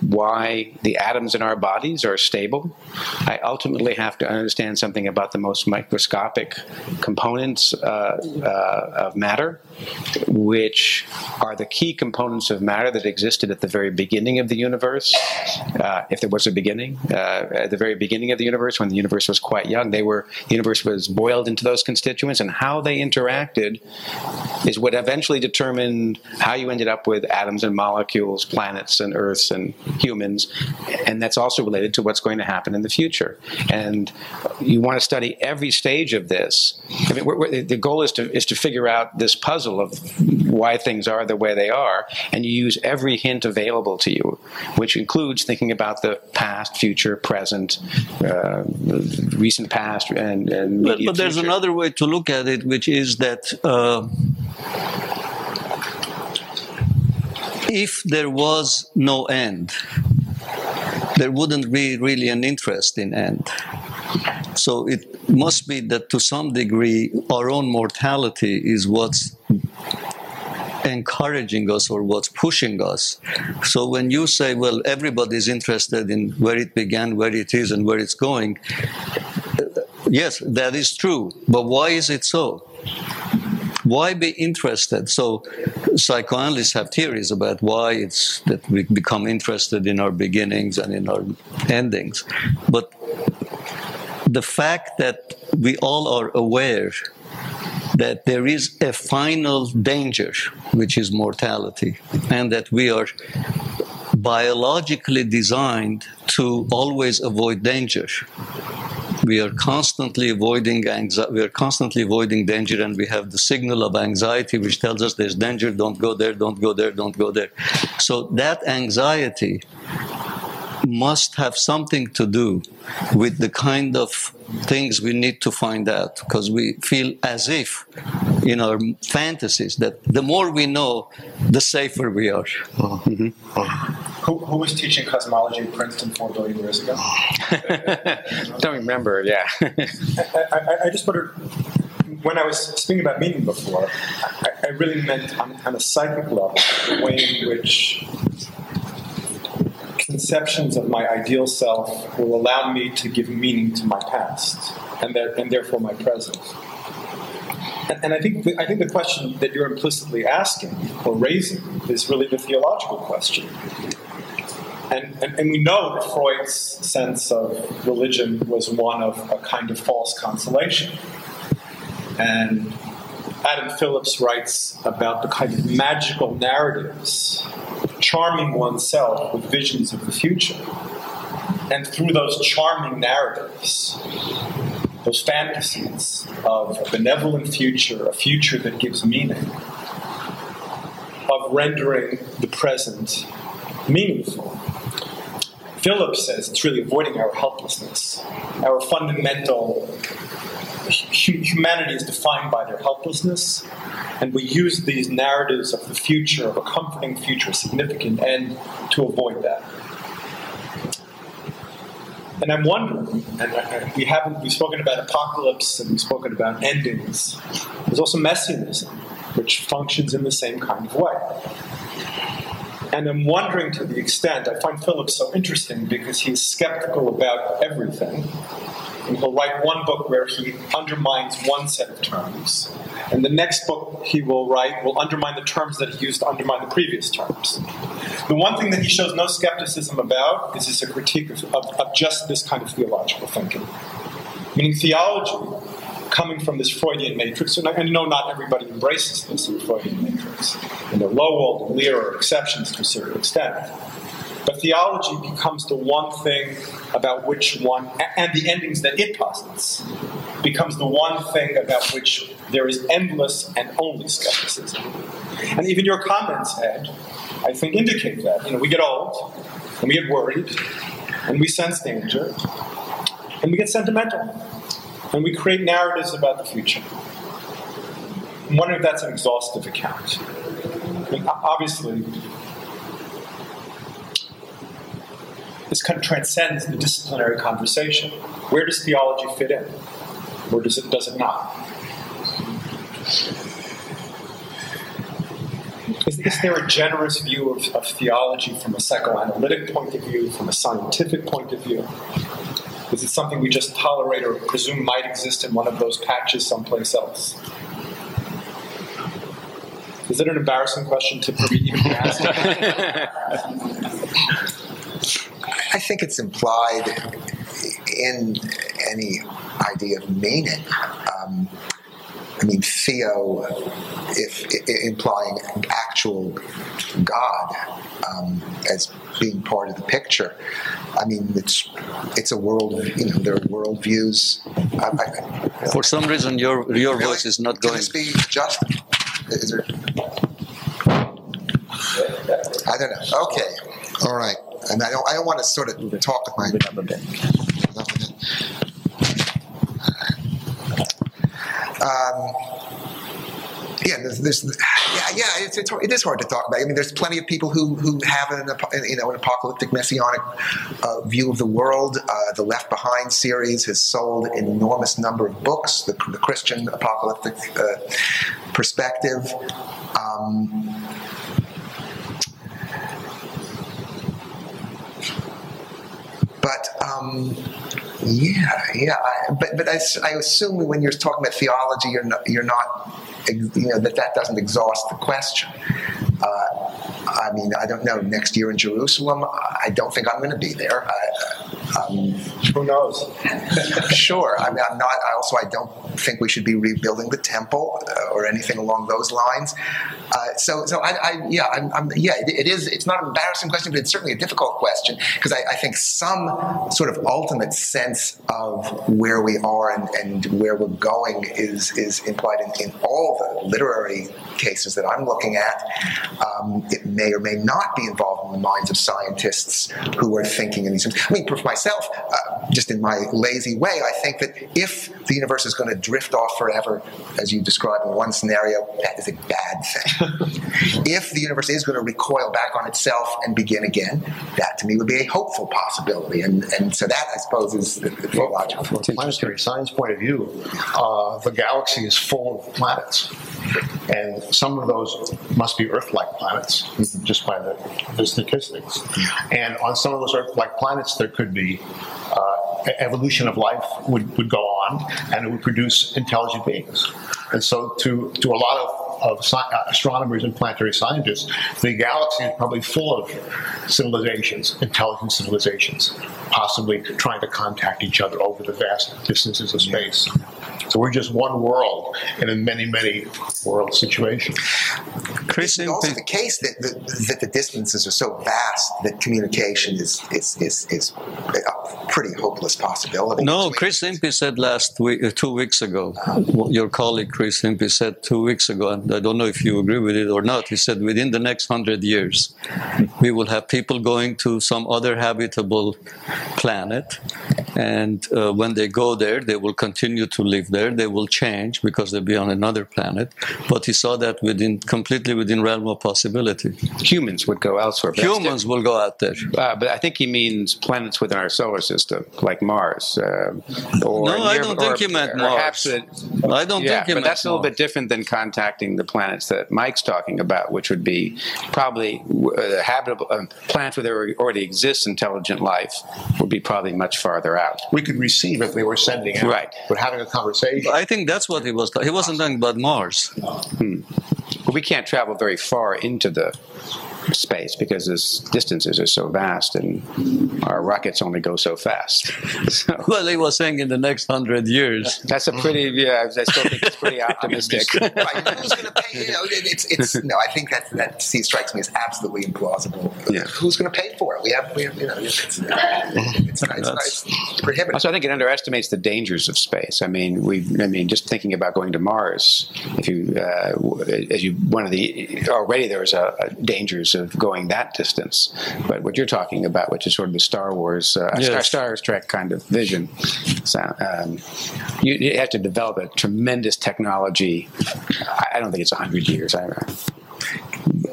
S5: why the atoms in our bodies are stable, I ultimately have to understand something about the most microscopic components uh, uh, of matter, which are the key components of matter that existed at the very beginning of the universe, uh, if there was a beginning, uh, at the very beginning of the universe, when the universe was quite young, they were the universe was boiled into those constituents, and how they interacted is what eventually determined how you ended up with atoms and molecules, planets and Earths and humans, and that's also related to what's going to happen in the future. And you want to study every stage of this. I mean, the goal is to is to figure out this puzzle of why things are the way they are, and you use every hint available to you, which includes thinking about the past, future, present, uh, recent past, and, and
S1: but, but there's another way to look at it, which is that. Uh, if there was no end, there wouldn't be really an interest in end. So it must be that to some degree, our own mortality is what's encouraging us or what's pushing us. So when you say, well, everybody's interested in where it began, where it is, and where it's going, yes, that is true. But why is it so? Why be interested? So psychoanalysts have theories about why it's that we become interested in our beginnings and in our endings. But the fact that we all are aware that there is a final danger, which is mortality, and that we are biologically designed to always avoid danger. We are constantly avoiding anxiety. We are constantly avoiding danger, and we have the signal of anxiety, which tells us there's danger. Don't go there. Don't go there. Don't go there. So that anxiety must have something to do with the kind of things we need to find out because we feel as if in our fantasies that the more we know, the safer we are.
S4: Mm-hmm. Who, who, was teaching cosmology at Princeton four billion years ago?
S5: Don't remember, yeah.
S4: I, I, I, just wondered when I was speaking about meaning before, I, I really meant on, on a psychic level the way in which conceptions of my ideal self will allow me to give meaning to my past and, and therefore my present. And, and I think the, I think the question that you're implicitly asking or raising is really the theological question. And, and, and, we know that Freud's sense of religion was one of a kind of false consolation. And Adam Phillips writes about the kind of magical narratives, charming oneself with visions of the future. And through those charming narratives, those fantasies of a benevolent future, a future that gives meaning, of rendering the present meaningful. Phillips says it's really avoiding our helplessness, our fundamental humanity is defined by their helplessness, and we use these narratives of the future, of a comforting future, a significant end, to avoid that. And I'm wondering, and uh, uh, we haven't, we've spoken about apocalypse and we've spoken about endings. There's also messianism, which functions in the same kind of way. And I'm wondering to the extent, I find Phillips so interesting because he's skeptical about everything he'll write one book where he undermines one set of terms. And the next book he will write will undermine the terms that he used to undermine the previous terms. The one thing that he shows no skepticism about is, his critique of, of, of just this kind of theological thinking. Meaning theology coming from this Freudian matrix, and I, know not everybody embraces this Freudian matrix. You know, Loewald and Lear are exceptions to a certain extent. But theology becomes the one thing about which one, and the endings that it posits, becomes the one thing about which there is endless and only skepticism. And even your comments, Ed, I think, indicate that. You know, we get old, and we get worried, and we sense danger, and we get sentimental, and we create narratives about the future. I'm wondering if that's an exhaustive account. I mean, obviously, this kind of transcends the disciplinary conversation. Where does theology fit in? Or does it, does it not? Is, is there a generous view of, of theology from a psychoanalytic point of view, from a scientific point of view? Is it something we just tolerate or presume might exist in one of those patches someplace else? Is it an embarrassing question to even ask?
S6: I think it's implied in any idea of meaning. Um, I mean, theo, if, if implying actual God um, as being part of the picture. I mean, it's it's a world. You know, there are worldviews. I, I,
S1: For some reason, your your
S6: Really?
S1: voice is not
S6: Can
S1: going.
S6: this be just? Is there? I don't know. Okay. All right. And I don't. I don't want to sort of talk with my. Um, yeah, there's, there's yeah, yeah. It's, it's hard- it is hard to talk about. I mean, there's plenty of people who who have an you know an apocalyptic messianic uh, view of the world. Uh, the Left Behind series has sold an enormous number of books. The, the Christian apocalyptic uh, perspective. Um, but um, yeah, yeah. I, but but I, I assume when you're talking about theology, you're not, you're not you know that that doesn't exhaust the question. Uh, I mean, I don't know. Next year in Jerusalem, I don't think I'm going to be there. I, um,
S4: Who knows?
S6: sure. I mean, I'm not. I also, I don't think we should be rebuilding the temple uh, or anything along those lines. Uh, so, so I, I yeah, I'm, I'm yeah. It, it is. It's not an embarrassing question, but it's certainly a difficult question because I, I think some sort of ultimate sense of where we are and, and where we're going is is implied in, in all the literary cases that I'm looking at. Um, it may or may not be involved in the minds of scientists who are thinking in these. I mean, for myself, uh, just in my lazy way, I think that if the universe is going to drift off forever, as you described in one scenario, that is a bad thing. if the universe is going to recoil back on itself and begin again, that to me would be a hopeful possibility. And, and so that, I suppose, is the, the theological.
S3: From a planetary science point of view, uh, the galaxy is full of planets. And some of those must be Earth like planets, just by the, the statistics. And on some of those Earth like planets, there could be uh, evolution of life would, would go on and it would produce intelligent beings. And so, to, to a lot of of sci- uh, astronomers and planetary scientists, the galaxy is probably full of civilizations, intelligent civilizations, possibly trying to contact each other over the vast distances of space. So we're just one world in a many, many world situation.
S1: Chris
S6: It's also the case that the, that the distances are so vast that communication is is, is, is a pretty hopeless possibility.
S1: No, Chris Impey said last week, uh, two weeks ago. Your colleague Chris Impey said two weeks ago, and I don't know if you agree with it or not. He said within the next hundred years, we will have people going to some other habitable planet, and uh, when they go there, they will continue to live there. They will change because they'll be on another planet. But he saw that within completely within realm of possibility.
S5: Humans would go elsewhere.
S1: Humans will go out there.
S5: Uh, but I think he means planets within our solar system, like Mars. Uh, or
S1: No, I don't think he meant
S5: perhaps
S1: Mars.
S5: it-
S1: I don't
S5: yeah,
S1: think he
S5: but
S1: meant
S5: that's a little bit different than contacting the planets that Mike's talking about, which would be probably uh, habitable uh, planets where there already exists intelligent life would be probably much farther out.
S3: We could receive if they were sending out,
S5: Right.
S3: but having a conversation.
S1: I think that's what he was. Talking. He wasn't talking about Mars.
S5: But we can't travel very far into the space because the distances are so vast and our rockets only go so fast. So
S1: Well, he was saying in the next hundred years.
S5: that's a pretty, yeah, I still think it's pretty optimistic.
S6: right, who's going to pay? You know, it- it's, it's no. I think that that see, strikes me as absolutely implausible.
S5: Yeah.
S6: Who's going to pay for it? We have, we have, you know, it's, it's, it's, it's, it's prohibitive.
S5: Also, I think it underestimates the dangers of space. I mean, we. I mean, just thinking about going to Mars. If you, uh, as you, one of the already there was a, a dangers of going that distance. But what you're talking about, which is sort of the Star Wars, uh,
S1: Yes.
S5: Star, Star Trek kind of vision, so, um, you, you have to develop a tremendous technology. I, I don't think it's hundred years. I,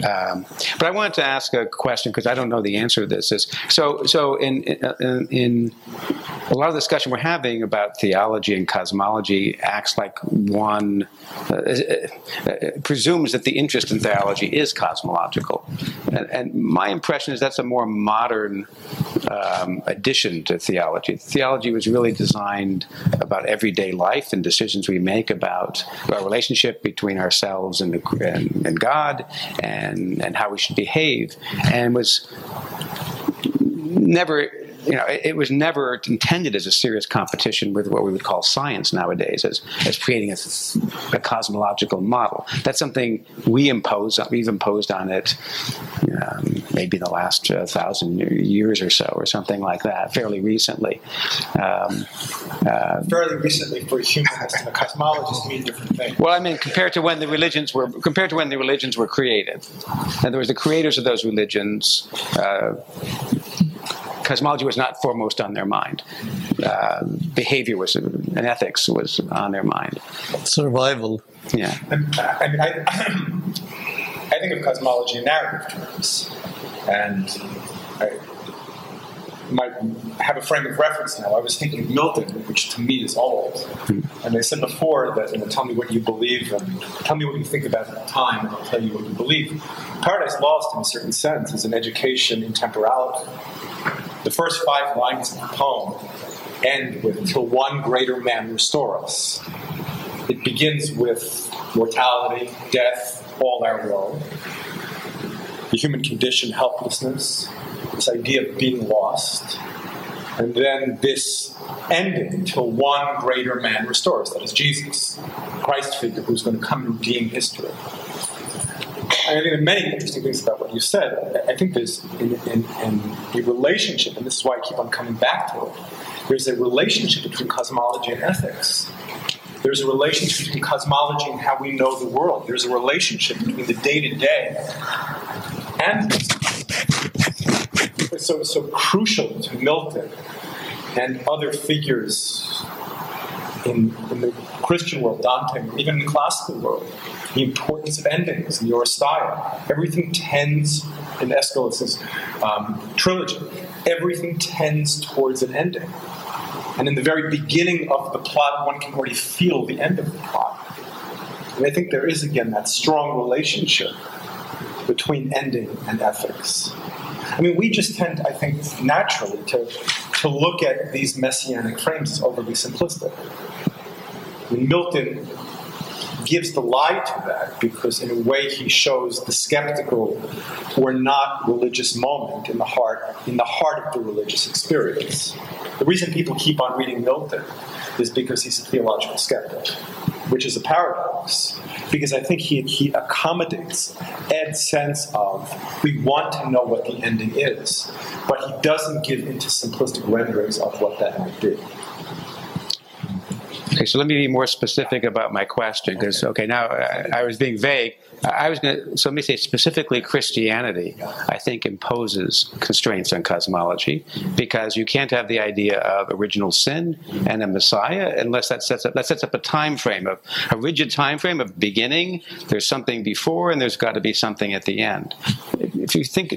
S5: um, but I wanted to ask a question because I don't know the answer to this. Is so so in, in in a lot of the discussion we're having about theology and cosmology acts like one uh, uh, presumes that the interest in theology is cosmological, and, and my impression is that's a more modern um, addition to theology. Theology was really designed about everyday life and decisions we make about our relationship between ourselves and, and, and God and, and how we should behave, and was never you know, it, it was never intended as a serious competition with what we would call science nowadays, as, as creating a, a cosmological model. That's something we impose, we've imposed on it um, maybe the last uh, thousand years or so, or something like that, fairly recently. Um, uh,
S4: Fairly recently, for a humanist and a cosmologist, mean different things.
S5: well, I mean, compared to when the religions were compared to when the religions were created. In other words, the creators of those religions, uh, cosmology was not foremost on their mind. Uh, behavior was and ethics was on their mind.
S1: Survival.
S5: Yeah.
S4: I mean, I, I think of cosmology in narrative terms, and I might have a frame of reference now. I was thinking of Milton, which to me is old, and they said before that, you know, tell me what you believe, and tell me what you think about time, and I'll tell you what you believe. Paradise Lost, in a certain sense, is an education in temporality. The first five lines of the poem end with "Till one greater man restore us." It begins with mortality, death, all our woe, the human condition, helplessness, this idea of being lost, and then this ending till one greater man restores. That is Jesus, Christ figure who's going to come and redeem history. I think there are many interesting things about what you said. I think there's in, in, in a relationship, and this is why I keep on coming back to it. There's a relationship between cosmology and ethics. There's a relationship between cosmology and how we know the world. There's a relationship between the day to day and so so crucial to Milton and other figures in, in the Christian world, Dante, even in the classical world, the importance of endings in your style. Everything tends in Aeschylus's um, trilogy. Everything tends towards an ending. And in the very beginning of the plot, one can already feel the end of the plot. And I think there is, again, that strong relationship between ending and ethics. I mean, we just tend, I think, naturally to, to look at these messianic frames as overly simplistic. Milton gives the lie to that because, in a way, he shows the skeptical or not religious moment in the heart in the heart of the religious experience. The reason people keep on reading Milton is because he's a theological skeptic, which is a paradox. Because I think he, he accommodates Ed's sense of we want to know what the ending is, but he doesn't give into simplistic renderings of what that might be.
S5: Okay, so let me be more specific about my question because okay, now I, I was being vague. I was going to so let me say specifically Christianity. I think imposes constraints on cosmology because you can't have the idea of original sin and a Messiah unless that sets up that sets up a time frame of a rigid time frame of beginning. There's something before and there's got to be something at the end. If you think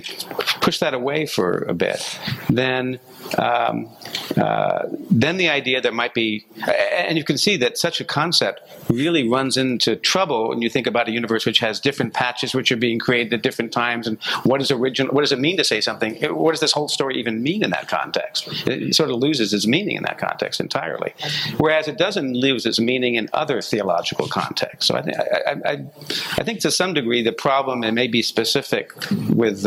S5: push that away for a bit, then um, uh, then the idea there might be, and you can see that such a concept really runs into trouble when you think about a universe which has different patches which are being created at different times, and what is original? What does it mean to say something? What does this whole story even mean in that context? It sort of loses its meaning in that context entirely, whereas it doesn't lose its meaning in other theological contexts. So I, think I, I, I think to some degree the problem it may be specific with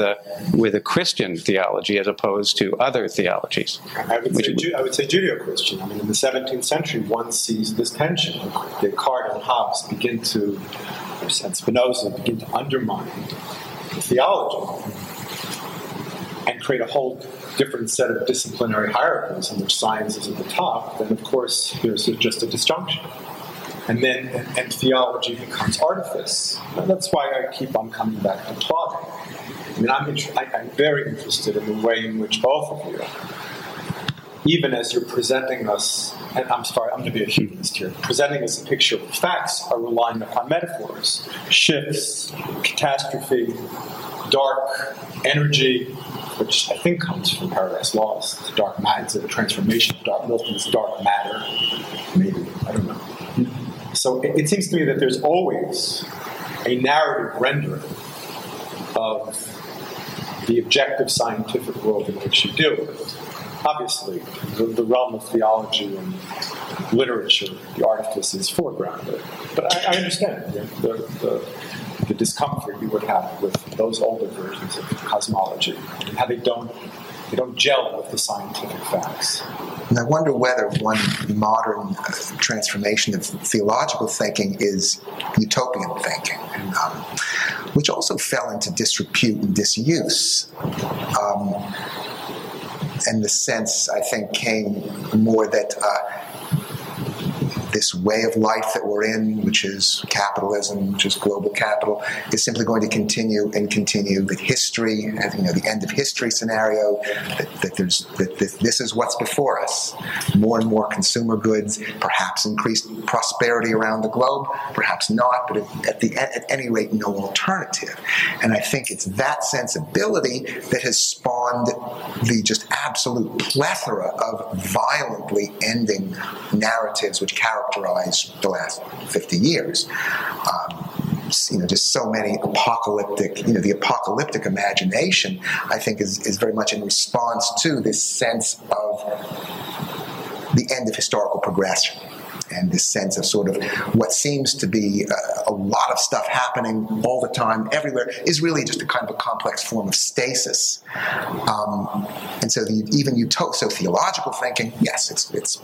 S5: with a Christian theology as opposed to other
S4: I would, say, Ju- I would say Judeo-Christian. I mean, in the 17th century, one sees this tension. Descartes and Hobbes begin to, and Spinoza begin to undermine the theology. and create a whole different set of disciplinary hierarchies in which science is at the top, then of course there's just a disjunction. And then and, and theology becomes artifice. And that's why I keep on coming back to Plotting. I mean, I'm, I, I'm very interested in the way in which both of you, even as you're presenting us, and I'm sorry, I'm going to be a humanist here, presenting us a picture of facts are relying upon metaphors, shifts, catastrophe, dark, energy, which I think comes from Paradise Lost. The dark matter, it's a transformation of dark, Milton's dark matter, maybe, I don't know. So it, it seems to me that there's always a narrative rendering of the objective scientific world in which you deal with. Obviously, the, the realm of theology and literature, the artifice is foregrounded. But I, I understand the, the, the, discomfort you would have with those older versions of cosmology, how they don't they don't gel with the scientific facts.
S6: And I wonder whether one modern uh, transformation of theological thinking is utopian thinking, um, which also fell into disrepute and disuse. Um, and the sense, I think, came more that. Uh, this way of life that we're in, which is capitalism, which is global capital, is simply going to continue and continue. That history, you know, the end of history scenario, that, that there's that this is what's before us. More and more consumer goods, perhaps increased prosperity around the globe, perhaps not, but at the at any rate, no alternative. And I think it's that sensibility that has spawned the just absolute plethora of violently ending narratives which characterize characterized the last 50 years. Um, you know, just so many apocalyptic, you know, the apocalyptic imagination, I think, is, is very much in response to this sense of the end of historical progression and this sense of sort of what seems to be a, a, lot of stuff happening all the time, everywhere, is really just a kind of a complex form of stasis. Um, and so the, even uto- so theological thinking, yes, it's it's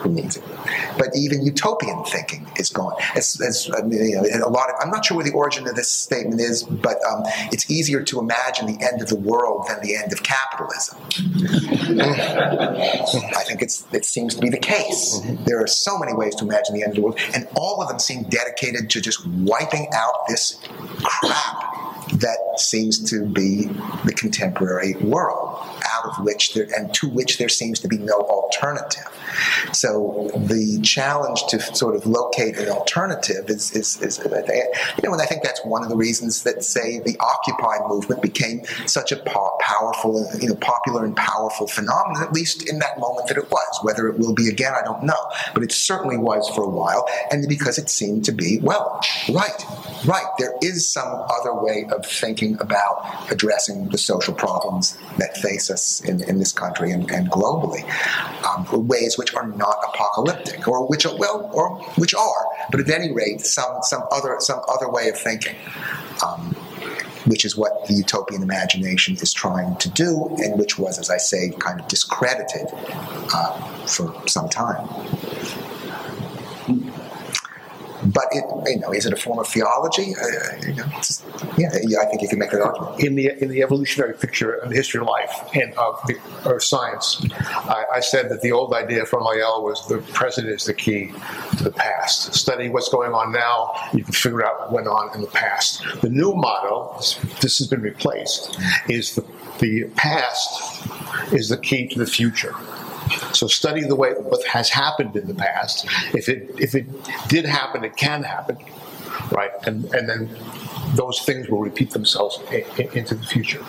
S6: who needs it, but even utopian thinking is gone. It's, it's you know, a lot of, I'm not sure where the origin of this statement is, but um, it's easier to imagine the end of the world than the end of capitalism. I think it's it seems to be the case. There are so many ways to imagine the end of the world, and all of them seem dedicated to just wiping out this crap that seems to be the contemporary world, out of which there, and to which there seems to be no alternative. So the challenge to sort of locate an alternative is, is, is you know, and I think that's one of the reasons that, say, the Occupy movement became such a powerful, you know, popular and powerful phenomenon, at least in that moment that it was. Whether it will be again, I don't know. But it certainly was for a while, and because it seemed to be, well, right, right, there is some other way of thinking about addressing the social problems that face us in, in this country and, and globally, um, ways which are not apocalyptic, or which are, well, or which are, but at any rate, some some other some other way of thinking. Um, which is what the utopian imagination is trying to do, and which was, as I say, kind of discredited uh, for some time. But it, you know, is it a form of theology? Uh, you know, yeah, I think you can make that argument.
S3: In the in the evolutionary picture of the history of life and of, the, science, I, I, said that the old idea from Lyell was the present is the key to the past. Study what's going on now, you can figure out what went on in the past. The new motto, this has been replaced, is the the past is the key to the future. So study the way what has happened in the past. If it if it did happen, it can happen, right? And and then those things will repeat themselves in, in, into the future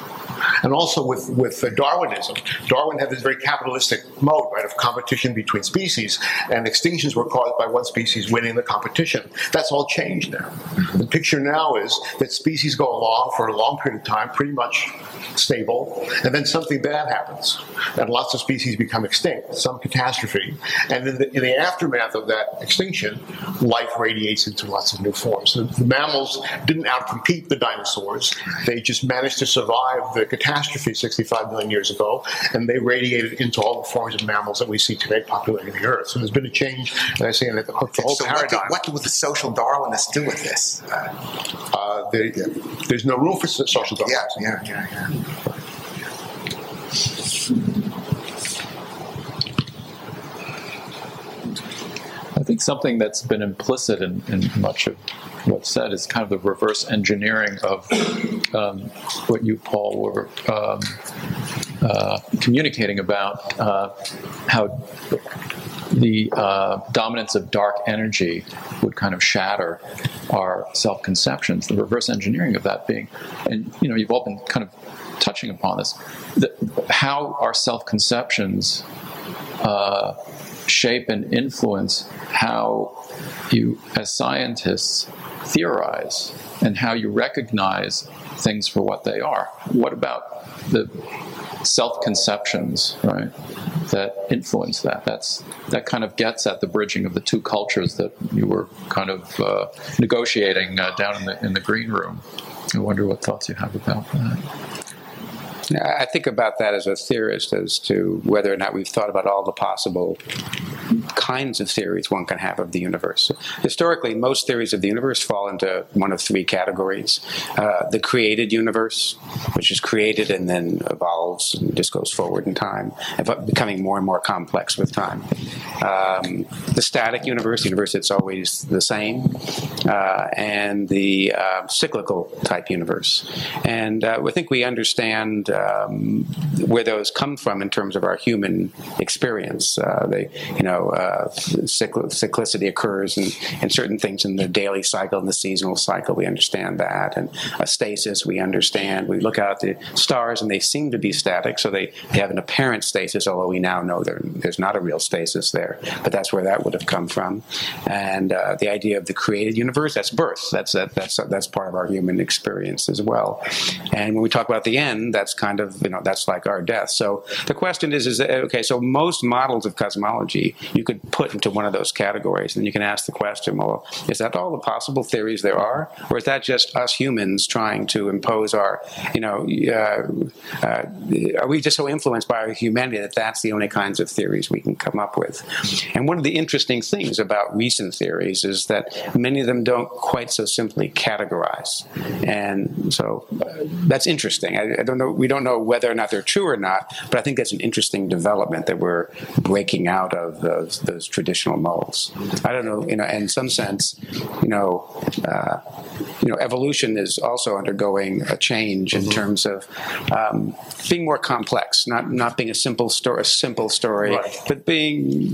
S3: and also with with Darwinism. Darwin had this very capitalistic mode, right, of competition between species, and extinctions were caused by one species winning the competition. That's all changed now. Mm-hmm. The picture now is that species go along for a long period of time, pretty much stable, and then something bad happens, and lots of species become extinct, some catastrophe, and in the, in the aftermath of that extinction, life radiates into lots of new forms. The, the mammals didn't outcompete the dinosaurs; they just managed to survive the catastrophe 65 million years ago, and they radiated into all the forms of mammals that we see today populating the Earth. So there's been a change, and I say, in the, the whole
S6: so
S3: paradigm.
S6: What, do, what do the social Darwinists do with this?
S3: Uh, there. There's no room for social Darwinism.
S6: Yeah, yeah, yeah. yeah.
S2: I think something that's been implicit in, in much of what's said is kind of the reverse engineering of um, what you, Paul, were um, uh, communicating about uh, how the uh, dominance of dark energy would kind of shatter our self-conceptions. The reverse engineering of that being, and you know, you've all been kind of touching upon this, how our self-conceptions uh, shape and influence how you, as scientists, theorize and how you recognize things for what they are. What about the self conceptions, right, that influence that? That's that kind of gets at the bridging of the two cultures that you were kind of uh, negotiating uh, down in the in the green room. I wonder what thoughts you have about that.
S5: I think about that as a theorist as to whether or not we've thought about all the possible kinds of theories one can have of the universe. Historically, most theories of the universe fall into one of three categories uh, the created universe, which is created and then evolves and just goes forward in time, becoming more and more complex with time. Um, the static universe, the universe that's always the same, uh, and the uh, cyclical type universe. And uh, I think we understand um, where those come from in terms of our human experience. Uh, they, you know, uh, cyclicity occurs in, in certain things in the daily cycle and the seasonal cycle. We understand that, and a stasis we understand. We look out at the stars and they seem to be static, so they, they have an apparent stasis. Although we now know there's not a real stasis there, but that's where that would have come from. And uh, the idea of the created universe—that's birth. That's that, that's that's part of our human experience as well. And when we talk about the end, that's kind of you know that's like our death. So the question is, is okay? So most models of cosmology you could put into one of those categories, and you can ask the question: Well, is that all the possible theories there are, or is that just us humans trying to impose our, you know, uh, uh, are we just so influenced by our humanity that that's the only kinds of theories we can come up with? And one of the interesting things about recent theories is that many of them don't quite so simply categorize, and so uh, that's interesting. I, I don't know. We don't know whether or not they're true or not, but I think that's an interesting development that we're breaking out of those, those traditional molds. I don't know, you know, in some sense, you know, uh, you know, evolution is also undergoing a change in mm-hmm. terms of um, being more complex, not not being a simple story, a simple story, right. but being.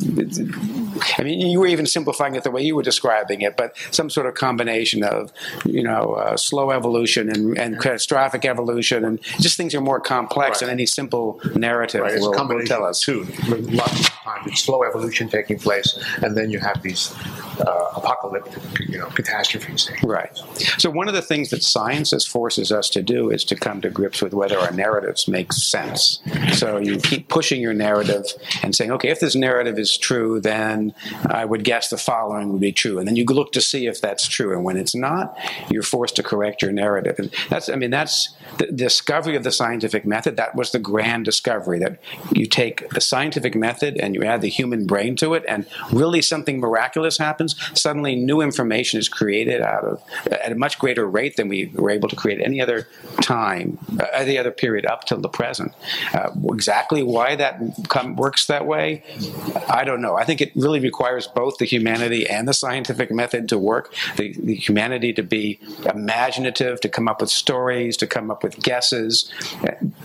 S5: I mean, you were even simplifying it the way you were describing it, but some sort of combination of, you know, uh, slow evolution and, and catastrophic evolution, and just things are more complex right. than any simple narrative right. will, will, tell us.
S3: Too. Lots of times it's slow evolution taking place, and then you have these uh, apocalyptic, you know, catastrophes.
S5: Right. So one of the things that science forces us to do is to come to grips with whether our narratives make sense. So you keep pushing your narrative and saying, okay, if this narrative is true, then I would guess the following would be true, and then you look to see if that's true, and when it's not, you're forced to correct your narrative. And that's, I mean, that's the discovery of the scientific method. That was the grand discovery that you take the scientific method and you add the human brain to it, and really something miraculous happens. Suddenly, new information is created out of at a much greater rate than we were able to create any other time, uh, any other period up till the present. Uh, exactly why that come, works that way, I don't know. I think it really requires both the humanity and the scientific method to work. The, the humanity to be imaginative, to come up with stories, to come up with guesses,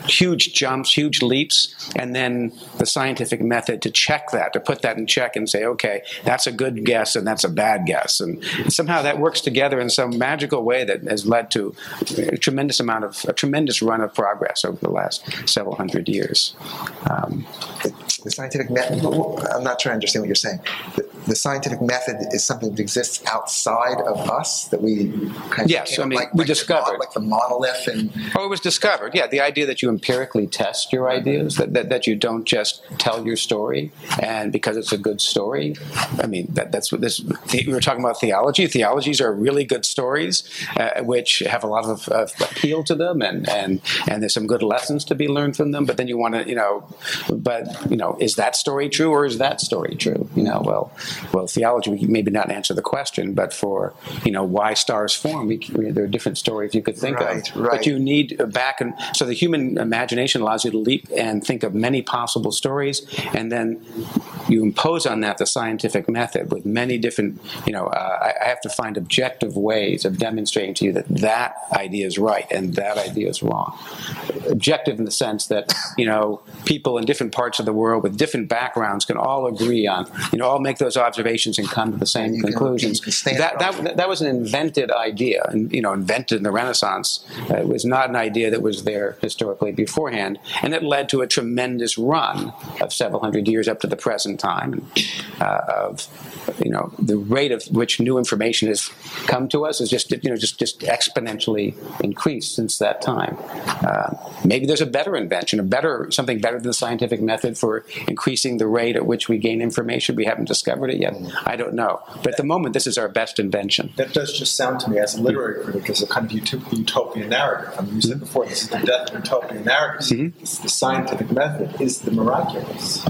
S5: huge jumps, huge leaps, and then the scientific method to check that, to put that in check and say, okay, that's a good guess and that's a bad guess. And somehow that works together in some magical way that has led to a tremendous amount of, a tremendous run of progress over the last several hundred years. Um,
S6: the scientific method, I'm not trying to understand what you're saying. The, the, scientific method is something that exists outside of us that we kind of
S5: yes, I mean like, we
S6: like
S5: discovered
S6: the, like the monolith and
S5: oh, it was discovered. Yeah, the idea that you empirically test your ideas, that, that, that you don't just tell your story, and because it's a good story. I mean, that, that's what this. We were talking about theology. Theologies are really good stories, uh, which have a lot of, of appeal to them, and and and there's some good lessons to be learned from them. But then you want to, you know, but you know is that story true or is that story true? You know, well, well, theology we maybe not answer the question, but for you know why stars form, we, we, there are different stories you could think
S6: Right,
S5: of.
S6: right.
S5: But you need back and so the human imagination allows you to leap and think of many possible stories, and then you impose on that the scientific method with many different. You know, uh, I, I have to find objective ways of demonstrating to you that that idea is right and that idea is wrong. Objective in the sense that you know people in different parts of the world with different backgrounds can all agree on. You know, all make those observations and come to the same conclusions.
S6: you can stand
S5: that, that that was an invented idea, and you know, invented in the Renaissance. Uh, it was not an idea that was there historically beforehand, and it led to a tremendous run of several hundred years up to the present time. Uh, of you know, the rate of which new information has come to us is just you know just just exponentially increased since that time. Uh, maybe there's a better invention, a better something better than the scientific method for increasing the rate at which we gain information. We haven't discovered it yet. Mm. I don't know, but at the moment, this is our best invention.
S4: That does just sound to me, as a literary critic, as a kind of utop- utopian narrative. I mean, you said mm-hmm. before, this is the death of utopian narratives. Mm-hmm. It's the scientific method is the miraculous.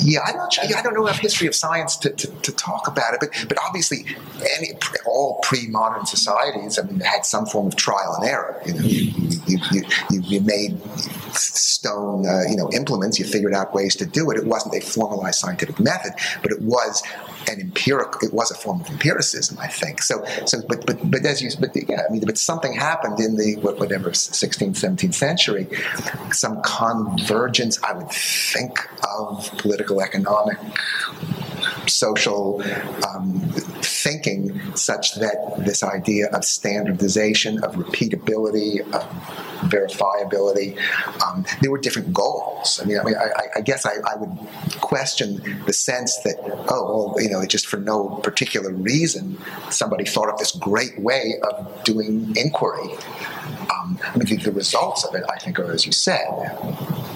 S6: Yeah, I'm not sure. I don't know enough history of science to, to, to talk about it, but but obviously, any all pre-modern societies, I mean, had some form of trial and error. You know, you you, you, you, made stone, uh, you know, implements. You figured out ways to do it. It wasn't a formalized scientific method, but it was an empirical. It was a form of empiricism, I think. So so, but but but as you, but yeah, I mean, but something happened in the whatever 16th, 17th century, some convergence. I would think of political, economic, social um, thinking such that this idea of standardization, of repeatability, of verifiability, um, there were different goals. I mean, I, mean, I, I guess I, I would question the sense that, oh, well, you know, just for no particular reason, somebody thought of this great way of doing inquiry. Um, I mean, the, the results of it, I think, are as you said,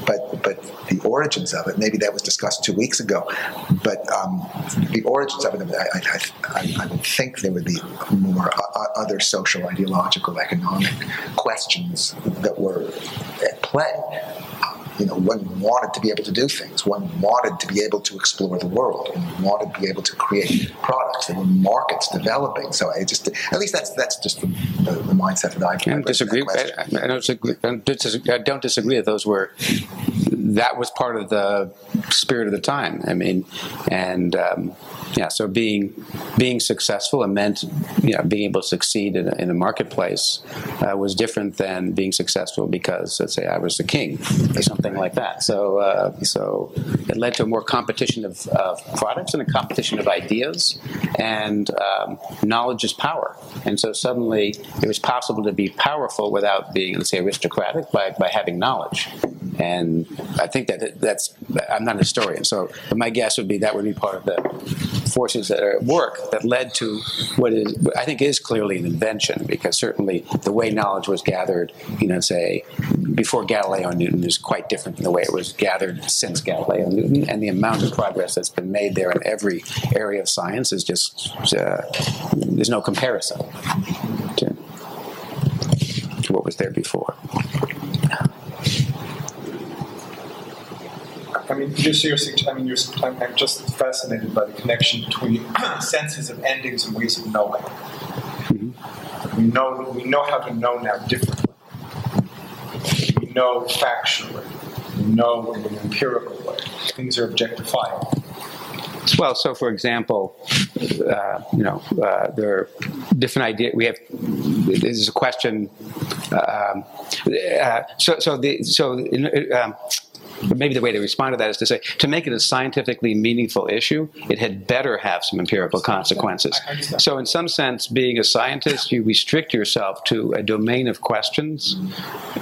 S6: but but the origins of it, maybe that was discussed two weeks ago, but um, the origins of it, I, I, I, I would think there would be more uh, other social, ideological, economic questions that were at play. You know, one wanted to be able to do things. One wanted to be able to explore the world. and wanted to be able to create products. There were markets developing. So I just, at least that's that's just the, the, the mindset that I
S5: I don't disagree. I, I don't disagree. I don't disagree. I don't disagree that those were that was part of the spirit of the time. I mean, and um, yeah, so being being successful and meant you know being able to succeed in a, in a marketplace uh, was different than being successful because let's say I was the king or something like that. So uh, so it led to a more competition of, of products and a competition of ideas, and um, knowledge is power. And so suddenly it was possible to be powerful without being let's say aristocratic by by having knowledge. And I think that that's, I'm not a historian, so my guess would be that would be part of the forces that are at work that led to what is, I think is clearly an invention, because certainly the way knowledge was gathered, you know, say, before Galileo and Newton is quite different than the way it was gathered since Galileo and Newton, and the amount of progress that's been made there in every area of science is just, uh, there's no comparison to what was there before.
S4: I mean, you're seriously. I mean, you're. I'm, I'm just fascinated by the connection between senses of endings and ways of knowing. We know. We know how to know now differently. We know factually. We know in an empirical way. Things are objectifiable.
S5: Well, so for example, uh, you know, uh, there are different ideas. We have this is a question. Um, uh, so, so the so. Um, but maybe the way to respond to that is to say, to make it a scientifically meaningful issue, it had better have some empirical consequences. So, in some sense, being a scientist, you restrict yourself to a domain of questions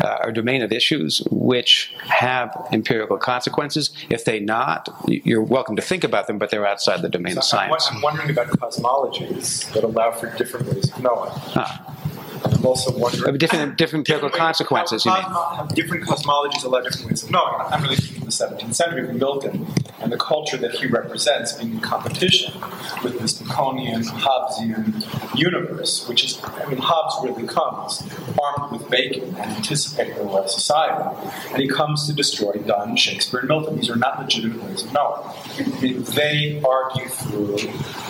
S5: uh, or domain of issues which have empirical consequences. If they not, you're welcome to think about them, but they're outside the domain of
S4: So I'm,
S5: science.
S4: I'm wondering about cosmologies that allow for different ways of knowing.
S5: Ah.
S4: I'm also wondering.
S5: Different, different empirical consequences, you mean?
S4: different cosmologies allow different ways of knowing. I'm really thinking of the 17th century with Milton and the culture that he represents being in competition with this Baconian, Hobbesian universe, which is, I mean, Hobbes really comes armed with Bacon and anticipating the world society. And he comes to destroy Donne, Shakespeare, and Milton. These are not legitimate ways of knowing. I mean, They argue through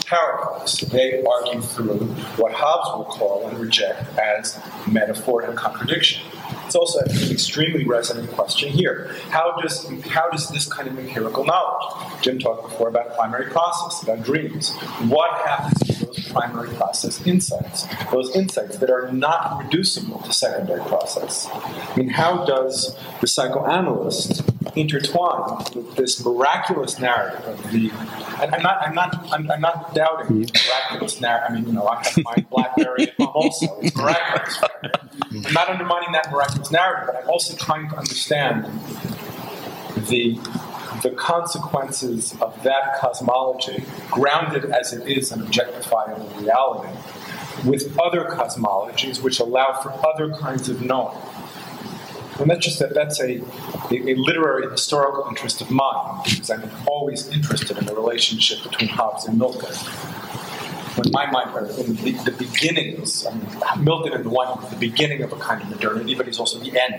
S4: paradox. They argue through what Hobbes will call and reject as metaphor and contradiction. It's also an extremely resonant question here. How does how does this kind of empirical knowledge? Jim talked before about primary process, about dreams. What happens to those primary process insights? Those insights that are not reducible to secondary process. I mean, how does the psychoanalyst intertwine with this miraculous narrative of the? I'm not I'm not I'm, I'm not doubting the miraculous narrative. I mean, you know, I have my BlackBerry at home also. It's miraculous. I'm not undermining that miraculous narrative, but I'm also trying to understand the the consequences of that cosmology, grounded as it is in objectifiable reality, with other cosmologies which allow for other kinds of knowing. And that's just a, that's a, a, a literary historical interest of mine because I'm always interested in the relationship between Hobbes and Milton in my mind, are in the, the beginnings. Um, I mean, Milton and the one, the beginning of a kind of modernity, but he's also the end.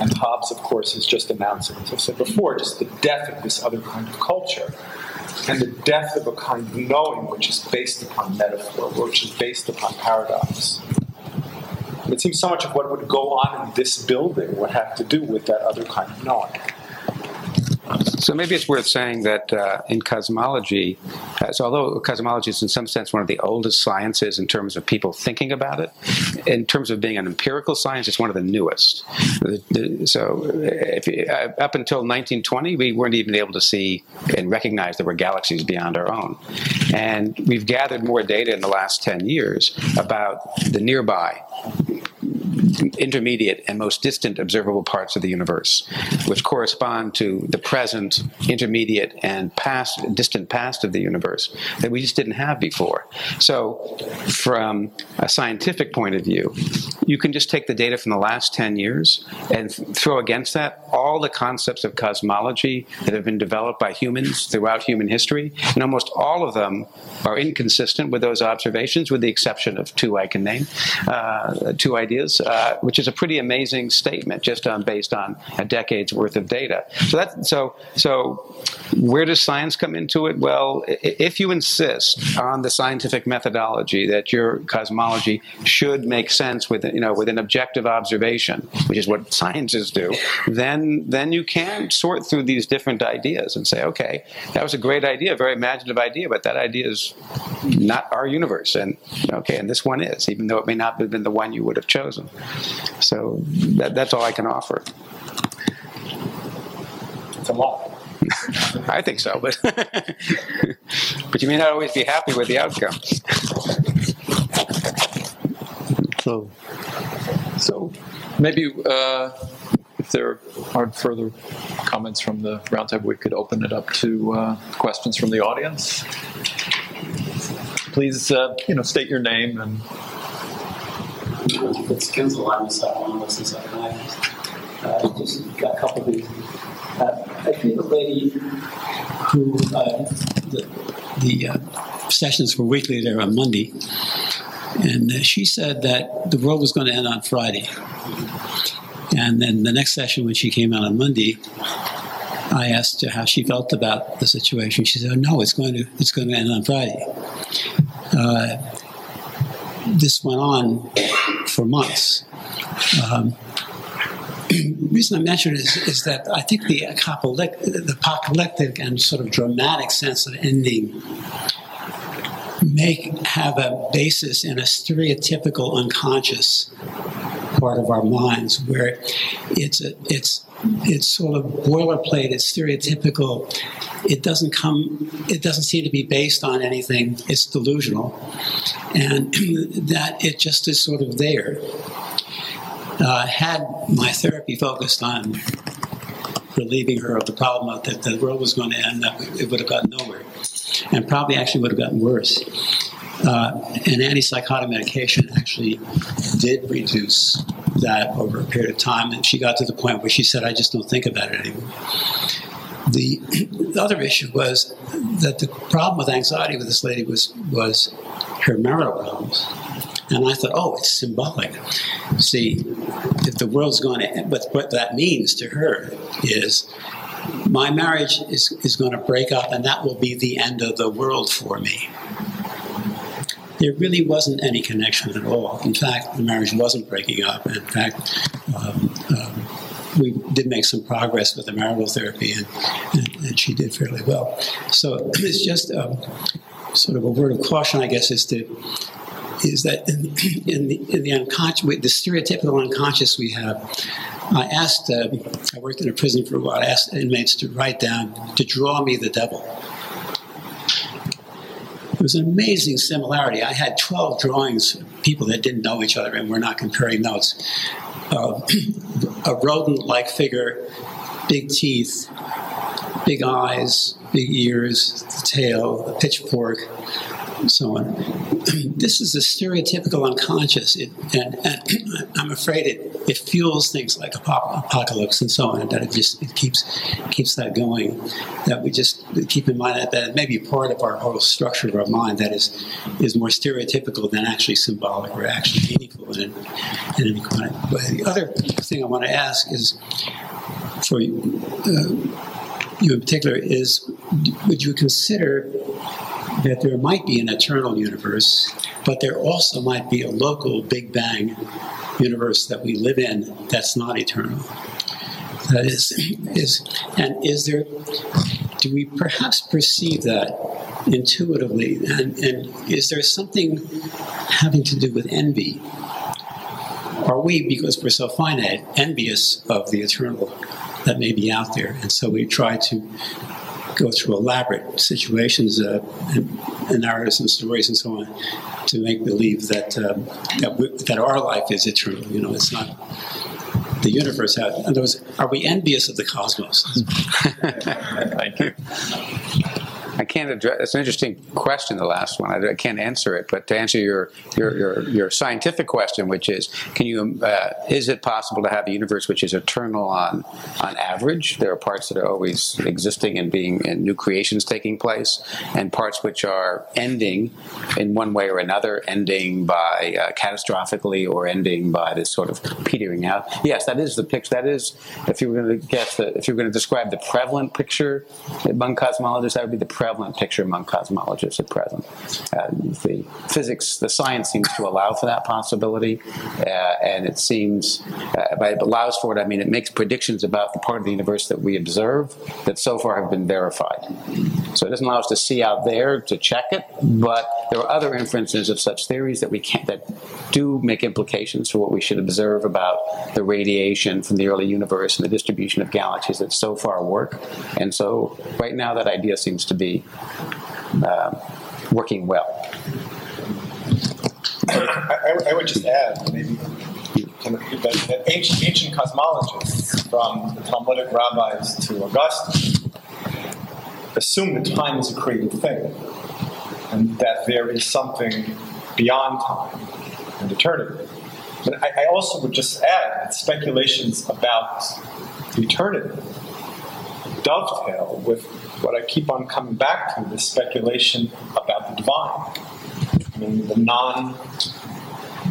S4: And Hobbes, of course, is just announcing, as I said before, just the death of this other kind of culture. And the death of a kind of knowing which is based upon metaphor, which is based upon paradox. It seems so much of what would go on in this building would have to do with that other kind of knowing.
S5: So maybe it's worth saying that uh, in cosmology, uh, so although cosmology is in some sense one of the oldest sciences in terms of people thinking about it, in terms of being an empirical science, it's one of the newest. The- the- So you- uh, up until 1920, we weren't even able to see and recognize there were galaxies beyond our own. And we've gathered more data in the last 10 years about the nearby intermediate and most distant observable parts of the universe, which correspond to the present, intermediate, and past, distant past of the universe that we just didn't have before. So, from a scientific point of view, you can just take the data from the last 10 years and throw against that all the concepts of cosmology that have been developed by humans throughout human history, and almost all of them are inconsistent with those observations, with the exception of two I can name, uh, two ideas, uh, which is a pretty amazing statement just on, based on a decade's worth of data. So that so so where does science come into it? Well, if you insist on the scientific methodology that your cosmology should make sense with you know with an objective observation, which is what scientists do, then then you can sort through these different ideas and say, okay, that was a great idea, a very imaginative idea, but that idea is not our universe, and okay, and this one is, even though it may not have been the one you would have chosen. So that, that's all I can offer.
S4: It's a lot.
S5: I think so, but but you may not always be happy with the outcome.
S1: So,
S2: So maybe uh, if there aren't further comments from the roundtable, we could open it up to uh, questions from the audience. Please, uh, you know, state your name and
S7: It's Kinsel, I'm a psychoanalyst and psychiatrist. Uh, just got a couple of things. Uh, I think the lady who, uh, the, the uh, sessions were weekly there on Monday, and uh, she said that the world was going to end on Friday. And then the next session, when she came out on Monday, I asked her how she felt about the situation. She said, "No, it's going to it's going to end on Friday." Uh, this went on for months. Um, the reason I mention it is, is that I think the apocalyptic, the apocalyptic and sort of dramatic sense of ending may have a basis in a stereotypical unconscious part of our minds where it's a, it's it's sort of boilerplate it's stereotypical. It doesn't come it doesn't seem to be based on anything. It's delusional. And that it just is sort of there. Uh, had my therapy focused on relieving her of the problem that the world was going to end, it would have gotten nowhere, and probably actually would have gotten worse. Uh, an antipsychotic medication actually did reduce that over a period of time. And she got to the point where she said, I just don't think about it anymore. The, the other issue was that the problem with anxiety with this lady was, was her marital problems. And I thought, oh, it's symbolic. See, if the world's going to end, but what that means to her is my marriage is, is going to break up and that will be the end of the world for me. There really wasn't any connection at all. In fact, the marriage wasn't breaking up. In fact, um, um, we did make some progress with the marital therapy, and, and, and she did fairly well. So it's just um, sort of a word of caution, I guess, is to is that in, in, the, in the unconscious, the stereotypical unconscious we have, I asked, uh, I worked in a prison for a while, I asked inmates to write down, to draw me the devil. It was an amazing similarity. I had 12 drawings people that didn't know each other and were not comparing notes. Uh, a rodent like figure, big teeth, big eyes, big ears, the tail, a pitchfork, so on. this is a stereotypical unconscious, it, and, and, I'm afraid it, it fuels things like apocalypse and so on, that it just it keeps keeps that going. That we just keep in mind that that may be part of our whole structure of our mind that is is more stereotypical than actually symbolic or actually meaningful in, in any kind of way. The other thing I want to ask is for you, uh, you in particular is would you consider that there might be an eternal universe, but there also might be a local Big Bang universe that we live in that's not eternal. That is, is and is there? Do we perhaps perceive that intuitively? And, and is there something having to do with envy? Are we, because we're so finite, envious of the eternal that may be out there? And so we try to go through elaborate situations uh, and, and, narratives and stories and so on to make believe that um, that, we, that our life is eternal. You know, it's not the universe. Has, in other words, are we envious of the cosmos?
S2: Thank you.
S5: I can't address. It's an interesting question, the last one. I, I, can't answer it, but to answer your your your, your scientific question, which is, can you uh, is it possible to have a universe which is eternal on on average? There are parts that are always existing and being and new creations taking place, and parts which are ending in one way or another, ending by uh, catastrophically or ending by this sort of petering out. Yes, that is the picture. That is, if you were going to guess the, if you were going to describe the prevalent picture among cosmologists, that would be the prevalent picture among cosmologists at present. Uh, the physics, the science seems to allow for that possibility, uh, and it seems, uh, by it allows for it, I mean it makes predictions about the part of the universe that we observe that so far have been verified. So it doesn't allow us to see out there to check it, but there are other inferences of such theories that we can't that do make implications for what we should observe about the radiation from the early universe and the distribution of galaxies that so far work. And so right now that idea seems to be uh, working well.
S4: I, I, would just add, maybe, that, that ancient, ancient, cosmologists, from the Talmudic rabbis to Augustine, assume that time is a created thing, and that there is something beyond time and eternity. But I, I also would just add that speculations about eternity dovetail with what I keep on coming back to this speculation about the divine. I mean, the non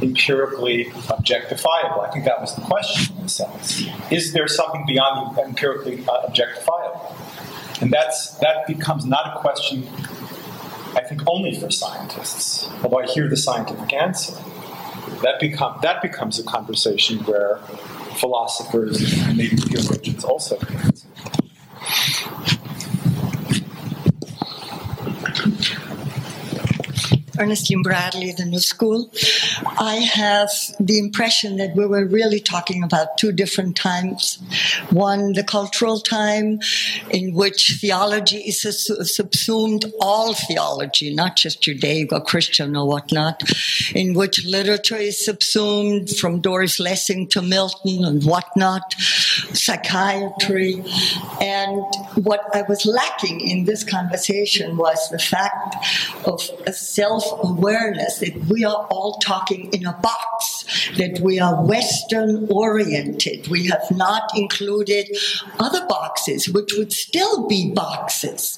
S4: empirically objectifiable. I think that was the question in a sense. Is there something beyond the empirically uh, objectifiable? And that's that becomes not a question, I think, only for scientists. Although I hear the scientific answer, that become that becomes a conversation where philosophers and maybe theologians also
S8: Ernestine Bradley, the New School. I have the impression that we were really talking about two different times. One, the cultural time, in which theology is subsumed all theology, not just Judaico Christian or whatnot, in which literature is subsumed from Doris Lessing to Milton and whatnot, psychiatry. And what I was lacking in this conversation was the fact of a self awareness that we are all talking in a box, that we are Western oriented. We have not included other boxes, which would still be boxes.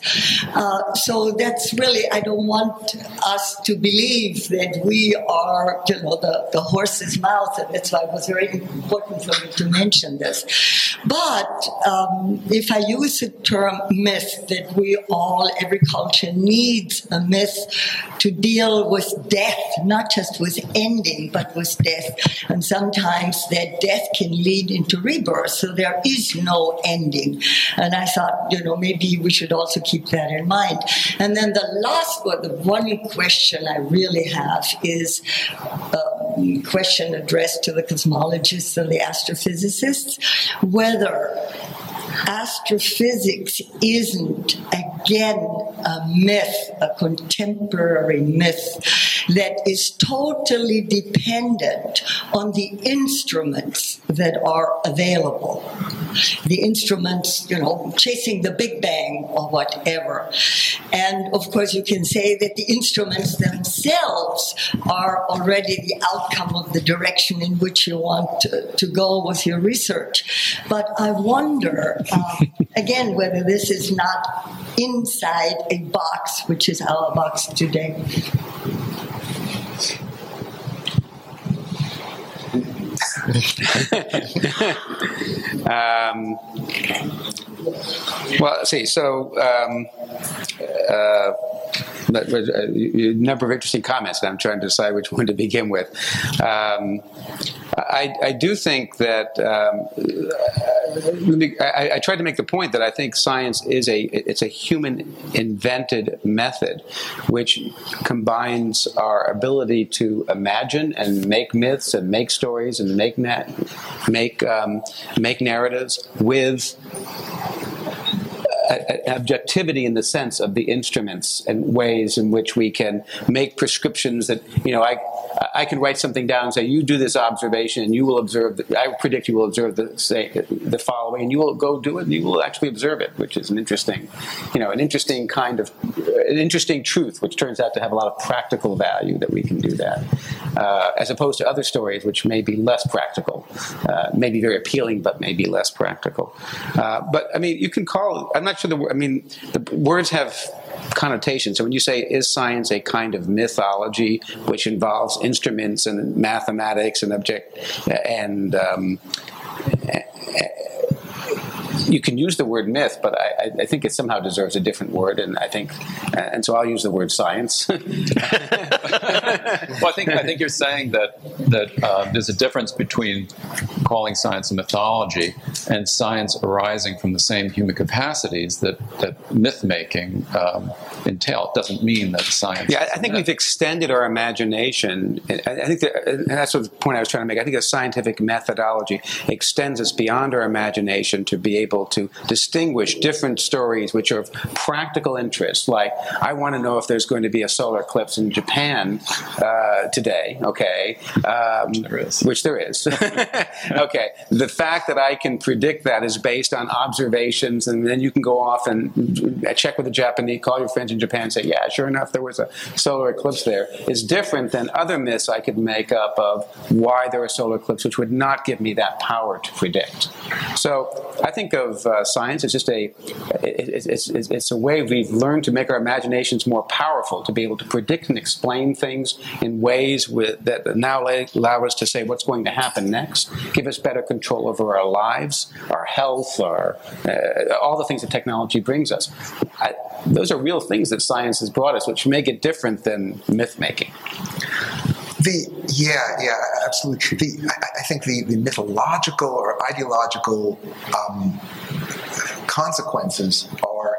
S8: Uh, so that's really, I don't want us to believe that we are, you know, the, the horse's mouth, and that's why it was very important for me to mention this. But um, if I use the term myth, that we all, every culture needs a myth to deal with death, not just with ending, but with death. And sometimes that death can lead into rebirth, so there is no ending. And I thought, you know, maybe we should also keep that in mind. And then the last one, the one question I really have is a um, question addressed to the cosmologists and the astrophysicists whether astrophysics isn't again a myth, a contemporary myth that is totally dependent on the instruments that are available. The instruments, you know, chasing the Big Bang or whatever. And of course, you can say that the instruments themselves are already the outcome of the direction in which you want to, to go with your research. But I wonder, uh, again, whether this is not inside a box, which is our box today.
S5: um, well, see, so um, uh, a number of interesting comments, and I'm trying to decide which one to begin with. Um, I, I, do think that um, I, I, tried to make the point that I think science is a it's a human invented method, which combines our ability to imagine and make myths and make stories and make na- make um, make narratives with objectivity in the sense of the instruments and ways in which we can make prescriptions that you know I I can write something down and say you do this observation and you will observe the, I predict you will observe the say the following and you will go do it and you will actually observe it which is an interesting you know an interesting kind of an interesting truth which turns out to have a lot of practical value that we can do that uh, as opposed to other stories which may be less practical uh, may be very appealing but may be less practical. Uh, but I mean you can call I'm not the. I mean, the words have connotations. So when you say, "Is science a kind of mythology which involves instruments and mathematics and object and um, you can use the word myth, but I, I, think it somehow deserves a different word, and I think, and so I'll use the word science. well,
S2: I think I think you're saying that that uh, there's a difference between calling science a mythology and science arising from the same human capacities that that myth making um, entail. It doesn't mean that science.
S5: Yeah, I think we've extended our imagination. I think that, and that's the point I was trying to make. I think a scientific methodology extends us beyond our imagination to be able able to distinguish different stories which are of practical interest. Like, I want to know if there's going to be a solar eclipse in Japan uh, today, okay? Um, there which there is. okay. The fact that I can predict that is based on observations, and then you can go off and check with the Japanese, call your friends in Japan and say, yeah, sure enough, there was a solar eclipse there, is different than other myths I could make up of why there are solar eclipses, which would not give me that power to predict. So I think of uh, science as just a it's, it's, it's, a way we've learned to make our imaginations more powerful to be able to predict and explain things in ways with, that now allow us to say what's going to happen next, give us better control over our lives, our health, our uh, all the things that technology brings us. I, those are real things that science has brought us, which make it different than myth making.
S6: The yeah yeah absolutely. The, I, think the, the mythological or ideological um, consequences are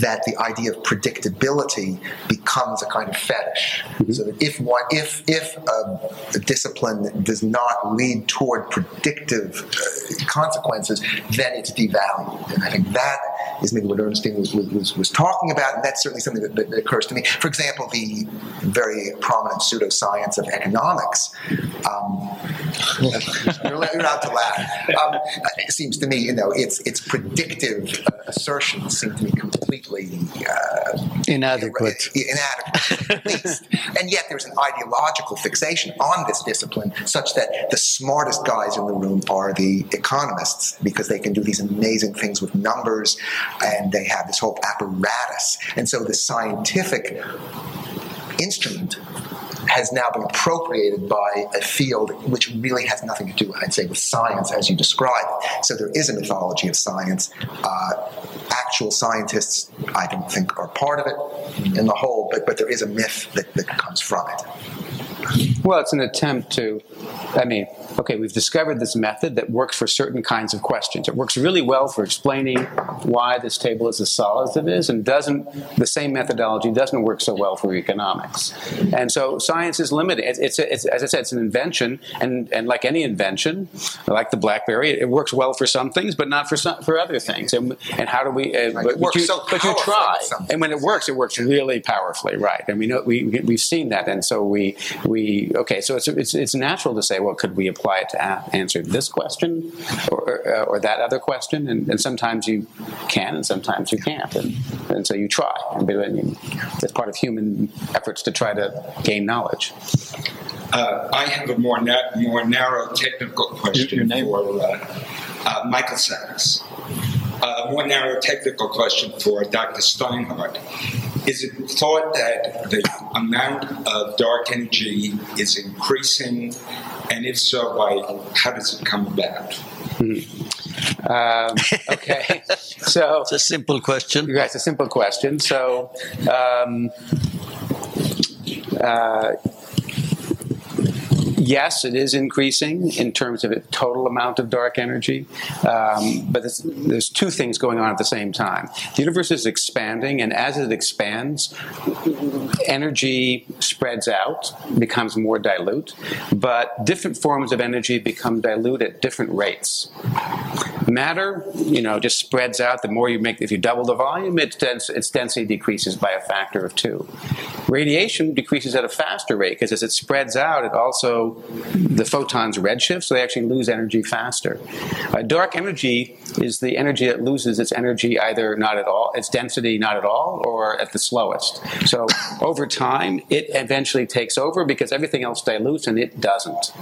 S6: that the idea of predictability becomes a kind of fetish. Mm-hmm. So that if one, if if a, a, discipline does not lead toward predictive uh, consequences, then it's devalued. And I think that is maybe what Ernestine was, was, was talking about, and that's certainly something that, that, occurs to me. For example, the very prominent pseudoscience of economics. Um, you're allowed to laugh. Um, it seems to me, you know, it's it's predictive uh, assertions seem to me completely uh,
S1: Inadequate.
S6: inadequate, at least. And yet, there's an ideological fixation on this discipline, such that the smartest guys in the room are the economists because they can do these amazing things with numbers, and they have this whole apparatus. And so, the scientific instrument has now been appropriated by a field which really has nothing to do, I'd say, with science as you describe it. So there is a mythology of science. Uh, actual scientists, I don't think, are part of it in the whole, but, but there is a myth that, that comes from it.
S5: Well, it's an attempt to, I mean, okay, we've discovered this method that works for certain kinds of questions. It works really well for explaining why this table is as solid as it is, and doesn't, the same methodology doesn't work so well for economics. And so science is limited. It's, it's, it's as I said, it's an invention, and, and like any invention, like the BlackBerry, it, works well for some things, but not for some, for other things. And, and how do we, uh,
S6: Right.
S5: but,
S6: It works
S5: you,
S6: so
S5: but you try. And when it works, it works really powerfully, right? And we know, we, we've seen that. And so we, we okay, so it's, it's, it's natural to say, well, could we apply it to a- answer this question or, or, or that other question? And, and sometimes you can, and sometimes you can't. And, and so you try. And I mean, it's part of human efforts to try to gain knowledge.
S9: Uh, I have a more na- more narrow technical question
S2: your name?
S9: for uh, uh, Michael Sachs. Uh, a more narrow technical question for Dr. Steinhardt. Is it thought that the amount of dark energy is increasing, and if so, why? How does it come about?
S5: Um, okay, so
S1: It's a simple question.
S5: Yeah, it's a simple question. So, um, uh, yes, it is increasing in terms of total amount of dark energy, um, but there's, there's two things going on at the same time. The universe is expanding, and as it expands, energy spreads out, becomes more dilute, but different forms of energy become dilute at different rates. Matter, you know, just spreads out. The more you make, if you double the volume, its, dens- its density decreases by a factor of two. Radiation decreases at a faster rate because as it spreads out, it also the photons redshift, so they actually lose energy faster. Uh, dark energy is the energy that loses its energy either not at all, its density not at all, or at the slowest. So over time, it eventually takes over because everything else dilutes and it doesn't.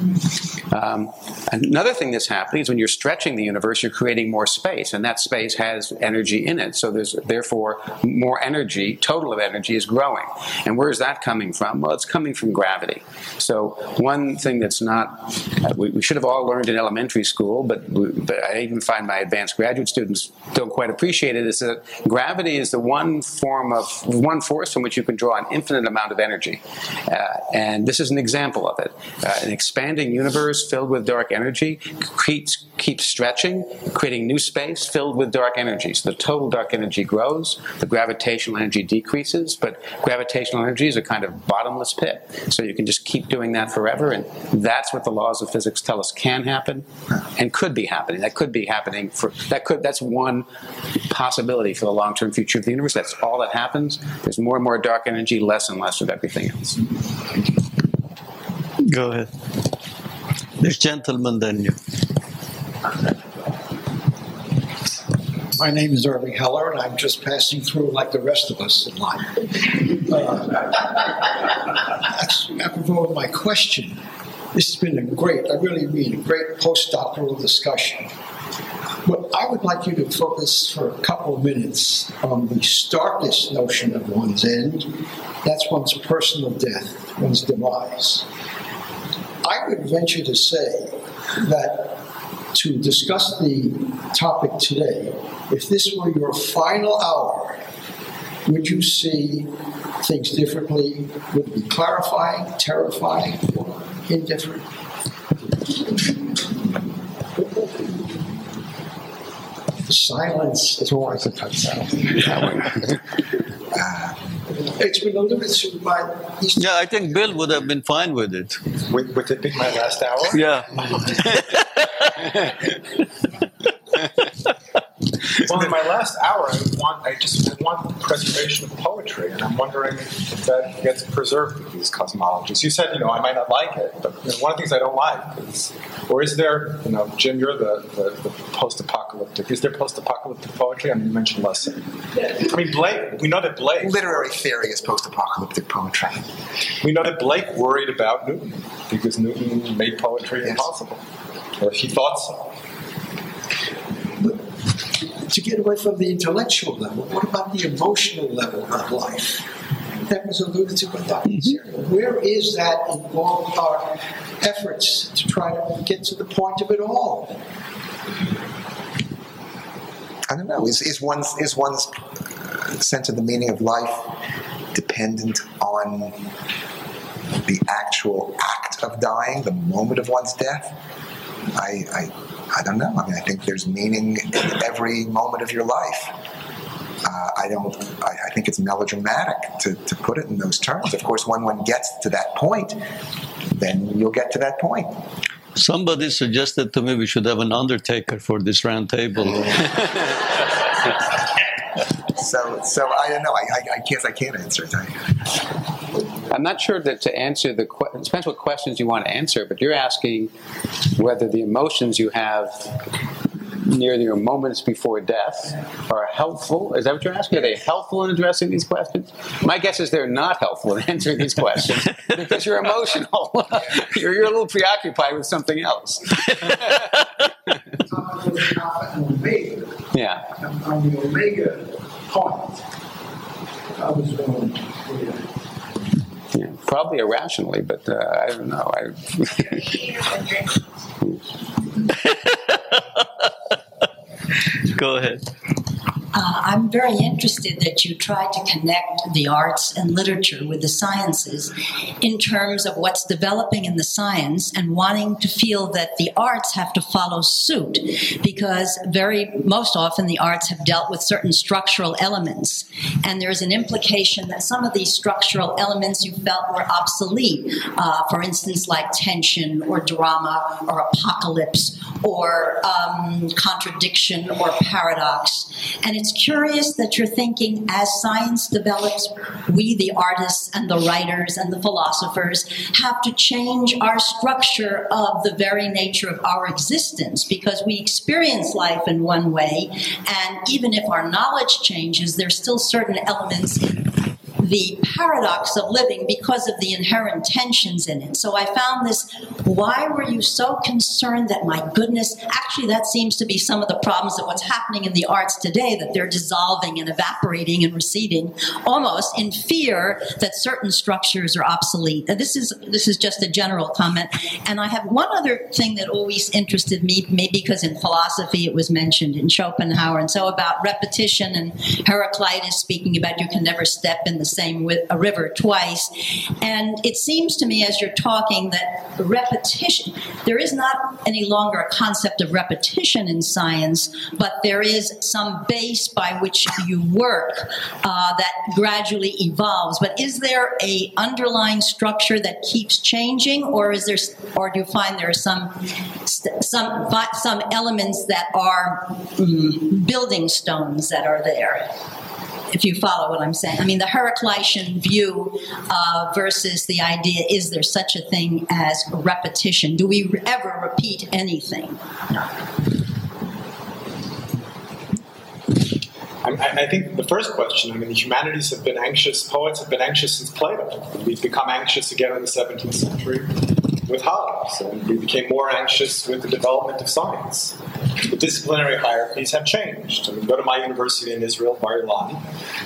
S5: Um, another thing that's happening is when you're stretching the universe, you're creating more space, and that space has energy in it. So there's therefore more energy, total of energy is growing. And where's that coming from? Well, it's coming from gravity. So one thing that's not, uh, we, we should have all learned in elementary school, but, but I even find my advanced graduate students don't quite appreciate it, is that gravity is the one form of, one force from which you can draw an infinite amount of energy. Uh, and this is an example of it. Uh, an expanding universe filled with dark energy keeps, keeps stretching, creating new space filled with dark energy. So the total dark energy grows, the gravitational energy decreases, but gravitational energy is a kind of bottomless pit. So you can just keep doing that forever, and that's what the laws of physics tell us can happen and could be happening. That could be happening for that could that's one possibility for the long-term future of the universe. That's all that happens. There's more and more dark energy, less and less of everything else.
S1: Go ahead. This gentleman, then you.
S10: My name is Irving Heller, and I'm just passing through like the rest of us in life. Uh, that's apropos of my question. This has been a great, I really mean, a great postdoctoral discussion. But I would like you to focus for a couple of minutes on the starkest notion of one's end. That's one's personal death, one's demise. I would venture to say that to discuss the topic today, if this were your final hour, would you see things differently? Would it be clarifying, terrifying, or indifferent? Silence is all I could touch out. It's been alluded to by these
S1: Yeah, I think Bill would have been fine with it.
S4: Would, would it be my last hour?
S1: Yeah.
S4: It's only my last hour, I want I just want preservation of poetry, and I'm wondering if that gets preserved with these cosmologies. You said, you know, I might not like it, but you know, one of the things I don't like is, or is there, you know, Jim, you're the, the, the post-apocalyptic. Is there post-apocalyptic poetry? I mean, you mentioned Lessing. I mean, Blake. We know that Blake.
S6: Literary theory is post-apocalyptic poetry.
S4: We know that Blake worried about Newton because Newton made poetry yes. impossible, or he thought so
S10: to get away from the intellectual level, what about the emotional level of life? That was alluded to by Dr. Mm-hmm. Where is that in all our efforts to try to get to the point of it all?
S6: I don't know. Is, is one's is one's sense of the meaning of life dependent on the actual act of dying, the moment of one's death? I, I I don't know. I mean, I think there's meaning in every moment of your life. Uh, I don't. I, I, think it's melodramatic to, to put it in those terms. Of course, when one gets to that point, then you'll get to that point.
S1: Somebody suggested to me we should have an undertaker for this round table.
S6: so, so I don't know. I, I, I guess I can't answer it.
S5: I'm not sure that to answer the it depends what questions you want to answer, but you're asking whether the emotions you have near your moments before death are helpful. Is that what you're asking? Are they helpful in addressing these questions? My guess is they're not helpful in answering these questions because you're emotional. you're, you're a little preoccupied with something else. yeah.
S10: On the omega point, I was going.
S5: Yeah, probably irrationally, but uh, I don't know. I,
S1: Go ahead.
S11: Uh, I'm very interested that you try to connect the arts and literature with the sciences in terms of what's developing in the science and wanting to feel that the arts have to follow suit because very most often the arts have dealt with certain structural elements. And there's an implication that some of these structural elements you felt were obsolete uh, for instance like tension or drama or apocalypse or um, contradiction or paradox and it's curious that you're thinking as science develops, we, the artists and the writers and the philosophers, have to change our structure of the very nature of our existence because we experience life in one way. And even if our knowledge changes, there's still certain elements the paradox of living because of the inherent tensions in it. So I found this why were you so concerned that, my goodness, actually, that seems to be some of the problems of what's happening in the arts today, that they're dissolving and evaporating and receding almost in fear that certain structures are obsolete. And this is, this is just a general comment. And I have one other thing that always interested me, maybe because in philosophy it was mentioned in Schopenhauer, and so about repetition and Heraclitus speaking about you can never step in the same with a river twice. And it seems to me as you're talking that repetition, there is not any longer a concept of repetition in science, but there is some base by which you work uh, that gradually evolves. But is there a underlying structure that keeps changing, or is there, or do you find there are some some some elements that are mm, building stones that are there? If you follow what I'm saying. I mean, the Heraclitean view uh, versus the idea is there such a thing as repetition? Do we ever repeat anything?
S4: I, I, think the first question, I mean, the humanities have been anxious, poets have been anxious since Plato. We've become anxious again in the 17th century with Hobbes, and we became more anxious with the development of science. The disciplinary hierarchies have changed. I mean, go to my university in Israel, Bar Ilan,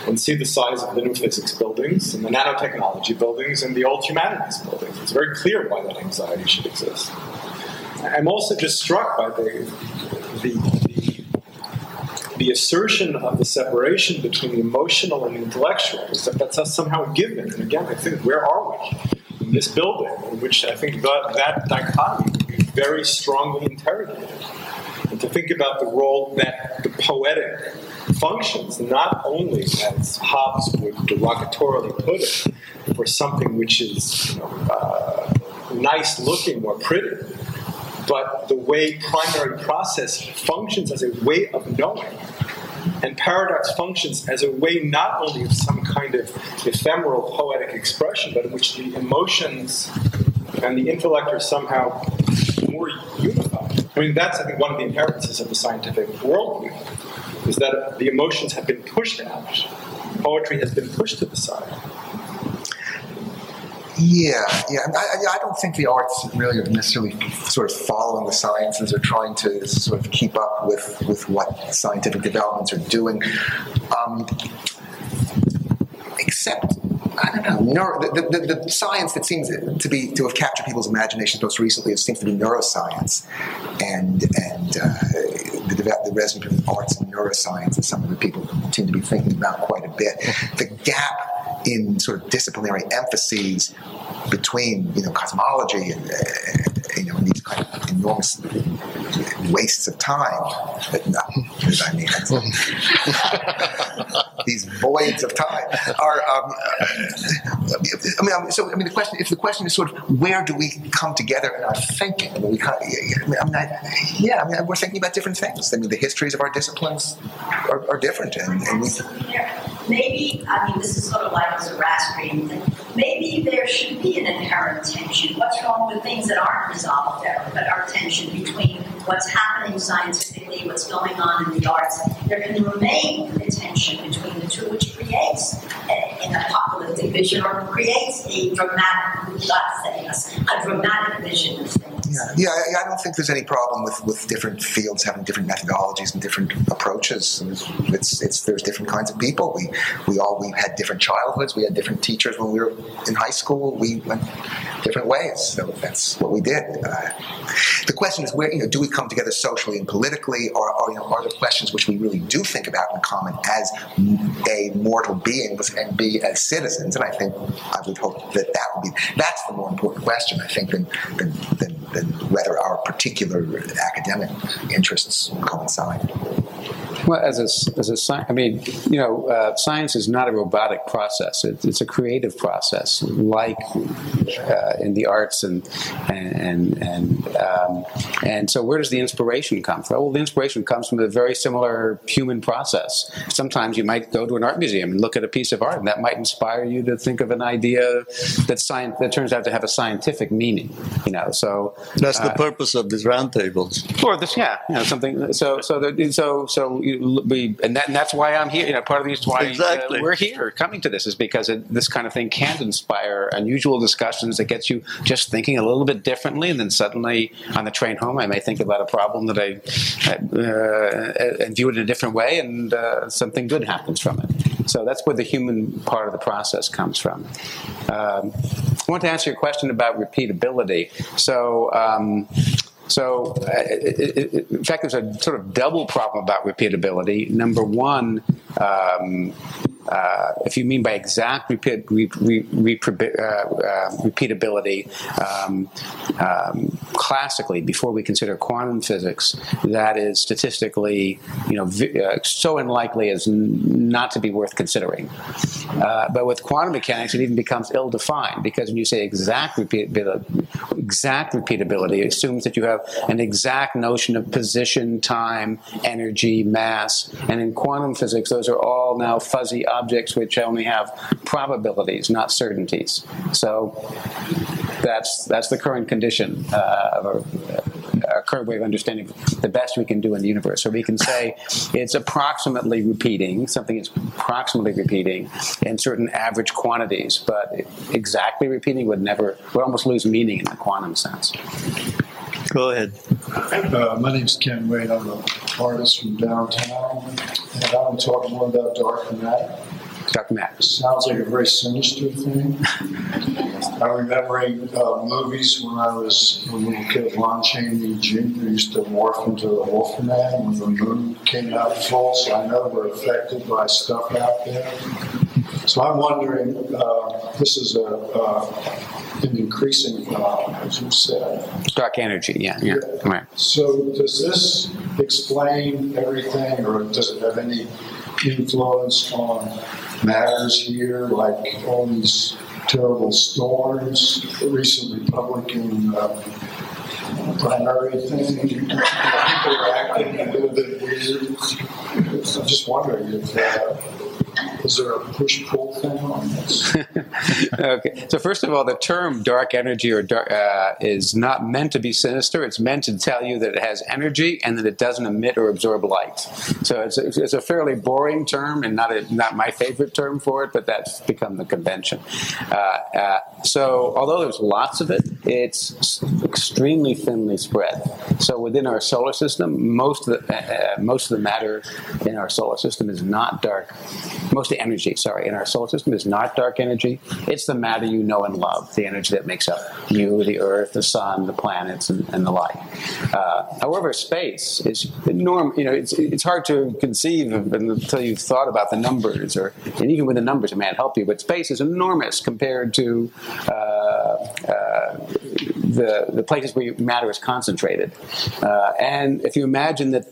S4: and see the size of the new physics buildings and the nanotechnology buildings and the old humanities buildings. It's very clear why that anxiety should exist. I'm also just struck by the, the, the, assertion of the separation between the emotional and the intellectual, is that that's somehow given. And again, I think, where are we? This building, in which I think that, that dichotomy would be very strongly interrogated. And to think about the role that the poetic functions, not only as Hobbes would derogatorily put it, for something which is you know, uh, nice looking or pretty, but the way primary process functions as a way of knowing And paradox functions as a way not only of some kind of ephemeral poetic expression, but in which the emotions and the intellect are somehow more unified. I mean, that's, I think, one of the inheritances of the scientific worldview, is that the emotions have been pushed out. Poetry has been pushed to the side.
S6: Yeah, yeah. I, I, don't think the arts really are necessarily sort of following the sciences or trying to sort of keep up with, with what scientific developments are doing. Um, except I don't know. Neuro, the, the, the, science that seems to be to have captured people's imaginations most recently it seems to be neuroscience, and and uh, the, the resident of arts and neuroscience is something that people seem to be thinking about quite a bit. The gap in sort of disciplinary emphases between you know cosmology and uh, you know these kind of enormous wastes of time. But no, I mean, these voids of time are. Um, I mean, so I mean, the question if the question is sort of where do we come together in our thinking? I mean, we kind of, I mean, I, yeah, I mean, we're thinking about different things. I mean, the histories of our disciplines are, are different, and, and we.
S11: Maybe I mean this is sort of like a raspberry. Maybe there should be an inherent tension. What's wrong with things that aren't resolved there, but are tension between what's happening scientifically, what's going on in the arts? There can remain a tension between the two, which creates an apocalyptic vision or creates a dramatic, a dramatic vision of things.
S6: Yeah, yeah. I, I, don't think there's any problem with, with different fields having different methodologies and different approaches. It's, it's there's different kinds of people. We we all we had different childhoods. We had different teachers when we were in high school. We went different ways. So that's what we did. Uh, the question is where you know do we come together socially and politically, or, or you know are there questions which we really do think about in common as a mortal beings and be as citizens? And I think I would hope that that would be that's the more important question. I think than than, than than whether our particular academic interests coincide.
S5: Well, as a, as a science, I mean, you know, uh, science is not a robotic process. It, it's a creative process, like uh, in the arts and and and um, and so where does the inspiration come from? Well, the inspiration comes from a very similar human process. Sometimes you might go to an art museum and look at a piece of art, and that might inspire you to think of an idea that science that turns out to have a scientific meaning. You know, so
S1: that's the uh, purpose of these roundtables.
S5: Or this, yeah, you know, something. So so the, so so. You, we, and, that, and, that's why I'm here. You know, part of the reason why uh,
S1: exactly.
S5: uh, we're here coming to this is because it, this kind of thing can inspire unusual discussions that gets you just thinking a little bit differently, and then suddenly on the train home, I may think about a problem that I uh, and view it in a different way, and uh, something good happens from it. So that's where the human part of the process comes from. Um, I want to answer your question about repeatability. So. Um, so, uh, it, it, in fact, there's a sort of double problem about repeatability. Number one, um, uh, if you mean by exact repeat, re, re, uh, uh, repeatability, um, um, classically, before we consider quantum physics, that is statistically, you know, uh, so unlikely as not to be worth considering. But with quantum mechanics, it even becomes ill-defined because when you say exact repeatability, exact repeatability it assumes that you have an exact notion of position, time, energy, mass, and in quantum physics, those are all now fuzzy objects which only have probabilities, not certainties. So that's that's the current condition uh, of a, a, current way of understanding the best we can do in the universe. So we can say it's approximately repeating something is approximately repeating in certain average quantities, but exactly repeating would never would almost lose meaning in the quantum sense.
S1: Go ahead.
S12: Uh, my name is Ken Wade. I'm an artist from downtown, and I want to talk more about dark matter.
S5: Dark matter
S12: sounds like a very sinister thing. I'm remembering uh, movies when I was a little kid. Lon Chaney Jr. used to morph into the Wolfman when the moon came out full, so I know we're affected by stuff out there. So I'm wondering, uh, this is a, uh, an increasing phenomenon, as you said.
S5: Dark energy, yeah, yeah, yeah. Right.
S12: So does this explain everything, or does it have any influence on matters here, like all these terrible storms, the recent Republican uh, primary thing? People are acting a little bit weird. I'm just wondering if uh, is there a push pull thing on this?
S5: okay. So first of all, the term dark energy or dark, uh, is not meant to be sinister. It's meant to tell you that it has energy and that it doesn't emit or absorb light. So it's a, it's a fairly boring term and not a, not my favorite term for it, but that's become the convention. Uh, uh, so although there's lots of it, it's extremely thinly spread. So within our solar system, most of the uh, uh, most of the matter in our solar system is not dark. Most the energy, sorry, in our solar system is not dark energy. It's the matter you know and love, the energy that makes up you, the Earth, the Sun, the planets, and, and the like. Uh, however, space is enormous. You know, it's, it's hard to conceive of until you've thought about the numbers, or and even with the numbers, it may help you. But space is enormous compared to uh, uh, the the places where matter is concentrated. Uh, and if you imagine that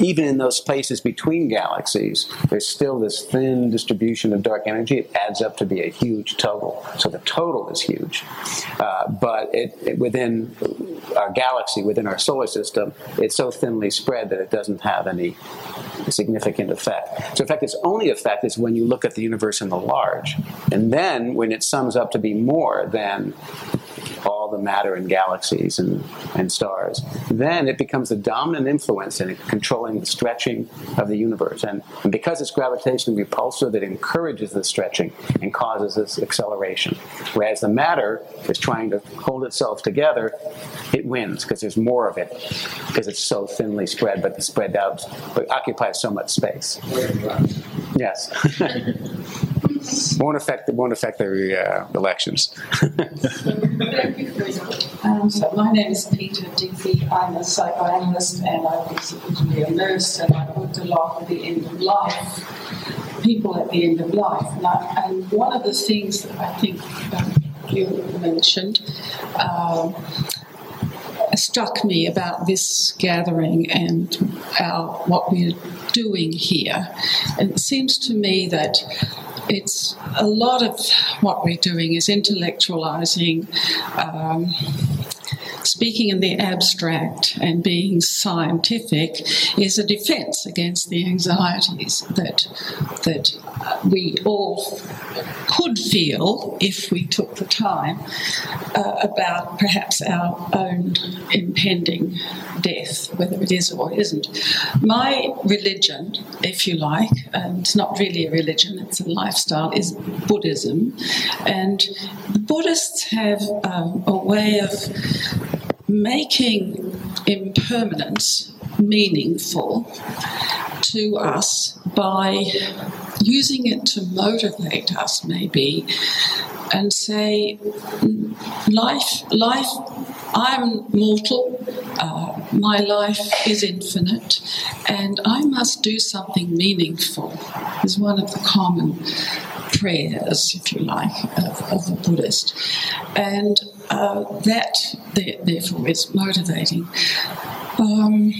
S5: even in those places between galaxies, there's still this thin distribution of dark energy. It adds up to be a huge total. So the total is huge. Uh, but it, it, within our galaxy, within our solar system, it's so thinly spread that it doesn't have any significant effect. So, in fact, its only effect is when you look at the universe in the large. And then when it sums up to be more than all the matter in galaxies and, and stars, then it becomes the dominant influence in controlling the stretching of the universe. And, and because it's gravitationally repulsive, it encourages the stretching and causes this acceleration. Whereas the matter is trying to hold itself together, it wins because there's more of it because it's so thinly spread, but spread out, but occupies so much space. Yes. won't affect won't affect the uh, elections.
S13: um, so my name is Peter Digby. I'm a psychoanalyst and I was originally a nurse and I worked a lot with the end of life, people at the end of life. And, I, and one of the things that I think um, you mentioned. Um, struck me about this gathering and our, what we're doing here. And it seems to me that it's a lot of what we're doing is intellectualizing. Um, speaking in the abstract and being scientific is a defense against the anxieties that that we all could feel if we took the time uh, about perhaps our own impending death, whether it is or isn't. My religion, if you like, and it's not really a religion, it's a lifestyle, is Buddhism. And the Buddhists have um, a way of making impermanence meaningful to us by using it to motivate us, maybe, and say, life, life, I'm mortal, uh, my life is infinite, and I must do something meaningful, is one of the common prayers, if you like, of, of a Buddhist. And uh, that, therefore, is motivating. Um,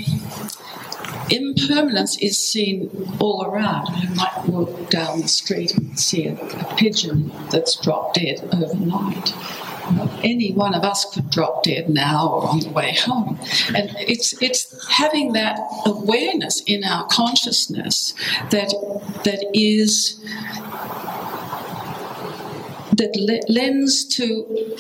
S13: impermanence is seen all around. You might walk down the street and see a, a pigeon that's dropped dead overnight. Any one of us could drop dead now or on the way home. And it's, it's having that awareness in our consciousness that, that is that lends to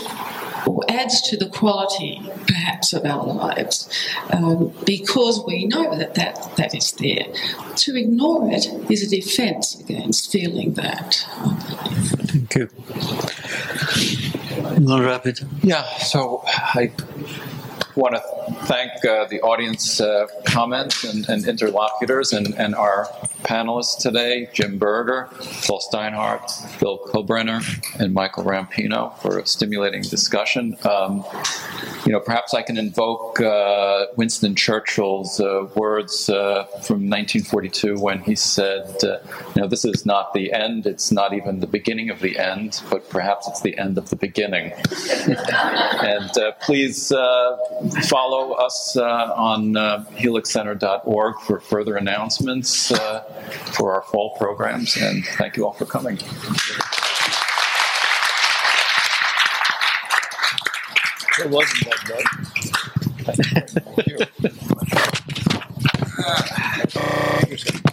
S13: or adds to the quality, perhaps, of our lives um, because we know that, that that is there. To ignore it is a defense against feeling that.
S1: Thank you. You want to wrap it?
S2: Yeah, so I want to thank uh, the audience uh, comments and, and interlocutors and, and, our panelists today Jim Berger, Paul Steinhardt, Bill Kolbrener, and Michael Rampino for a stimulating discussion. Um, you know, perhaps I can invoke uh, Winston Churchill's uh, words uh, from 1942 when he said, uh, you know, this is not the end, it's not even the beginning of the end, but perhaps it's the end of the beginning. and please follow us uh, on uh, helixcenter.org for further announcements uh, for our fall programs. And thank you all for coming.
S1: It wasn't that bad. Thank you. Ah.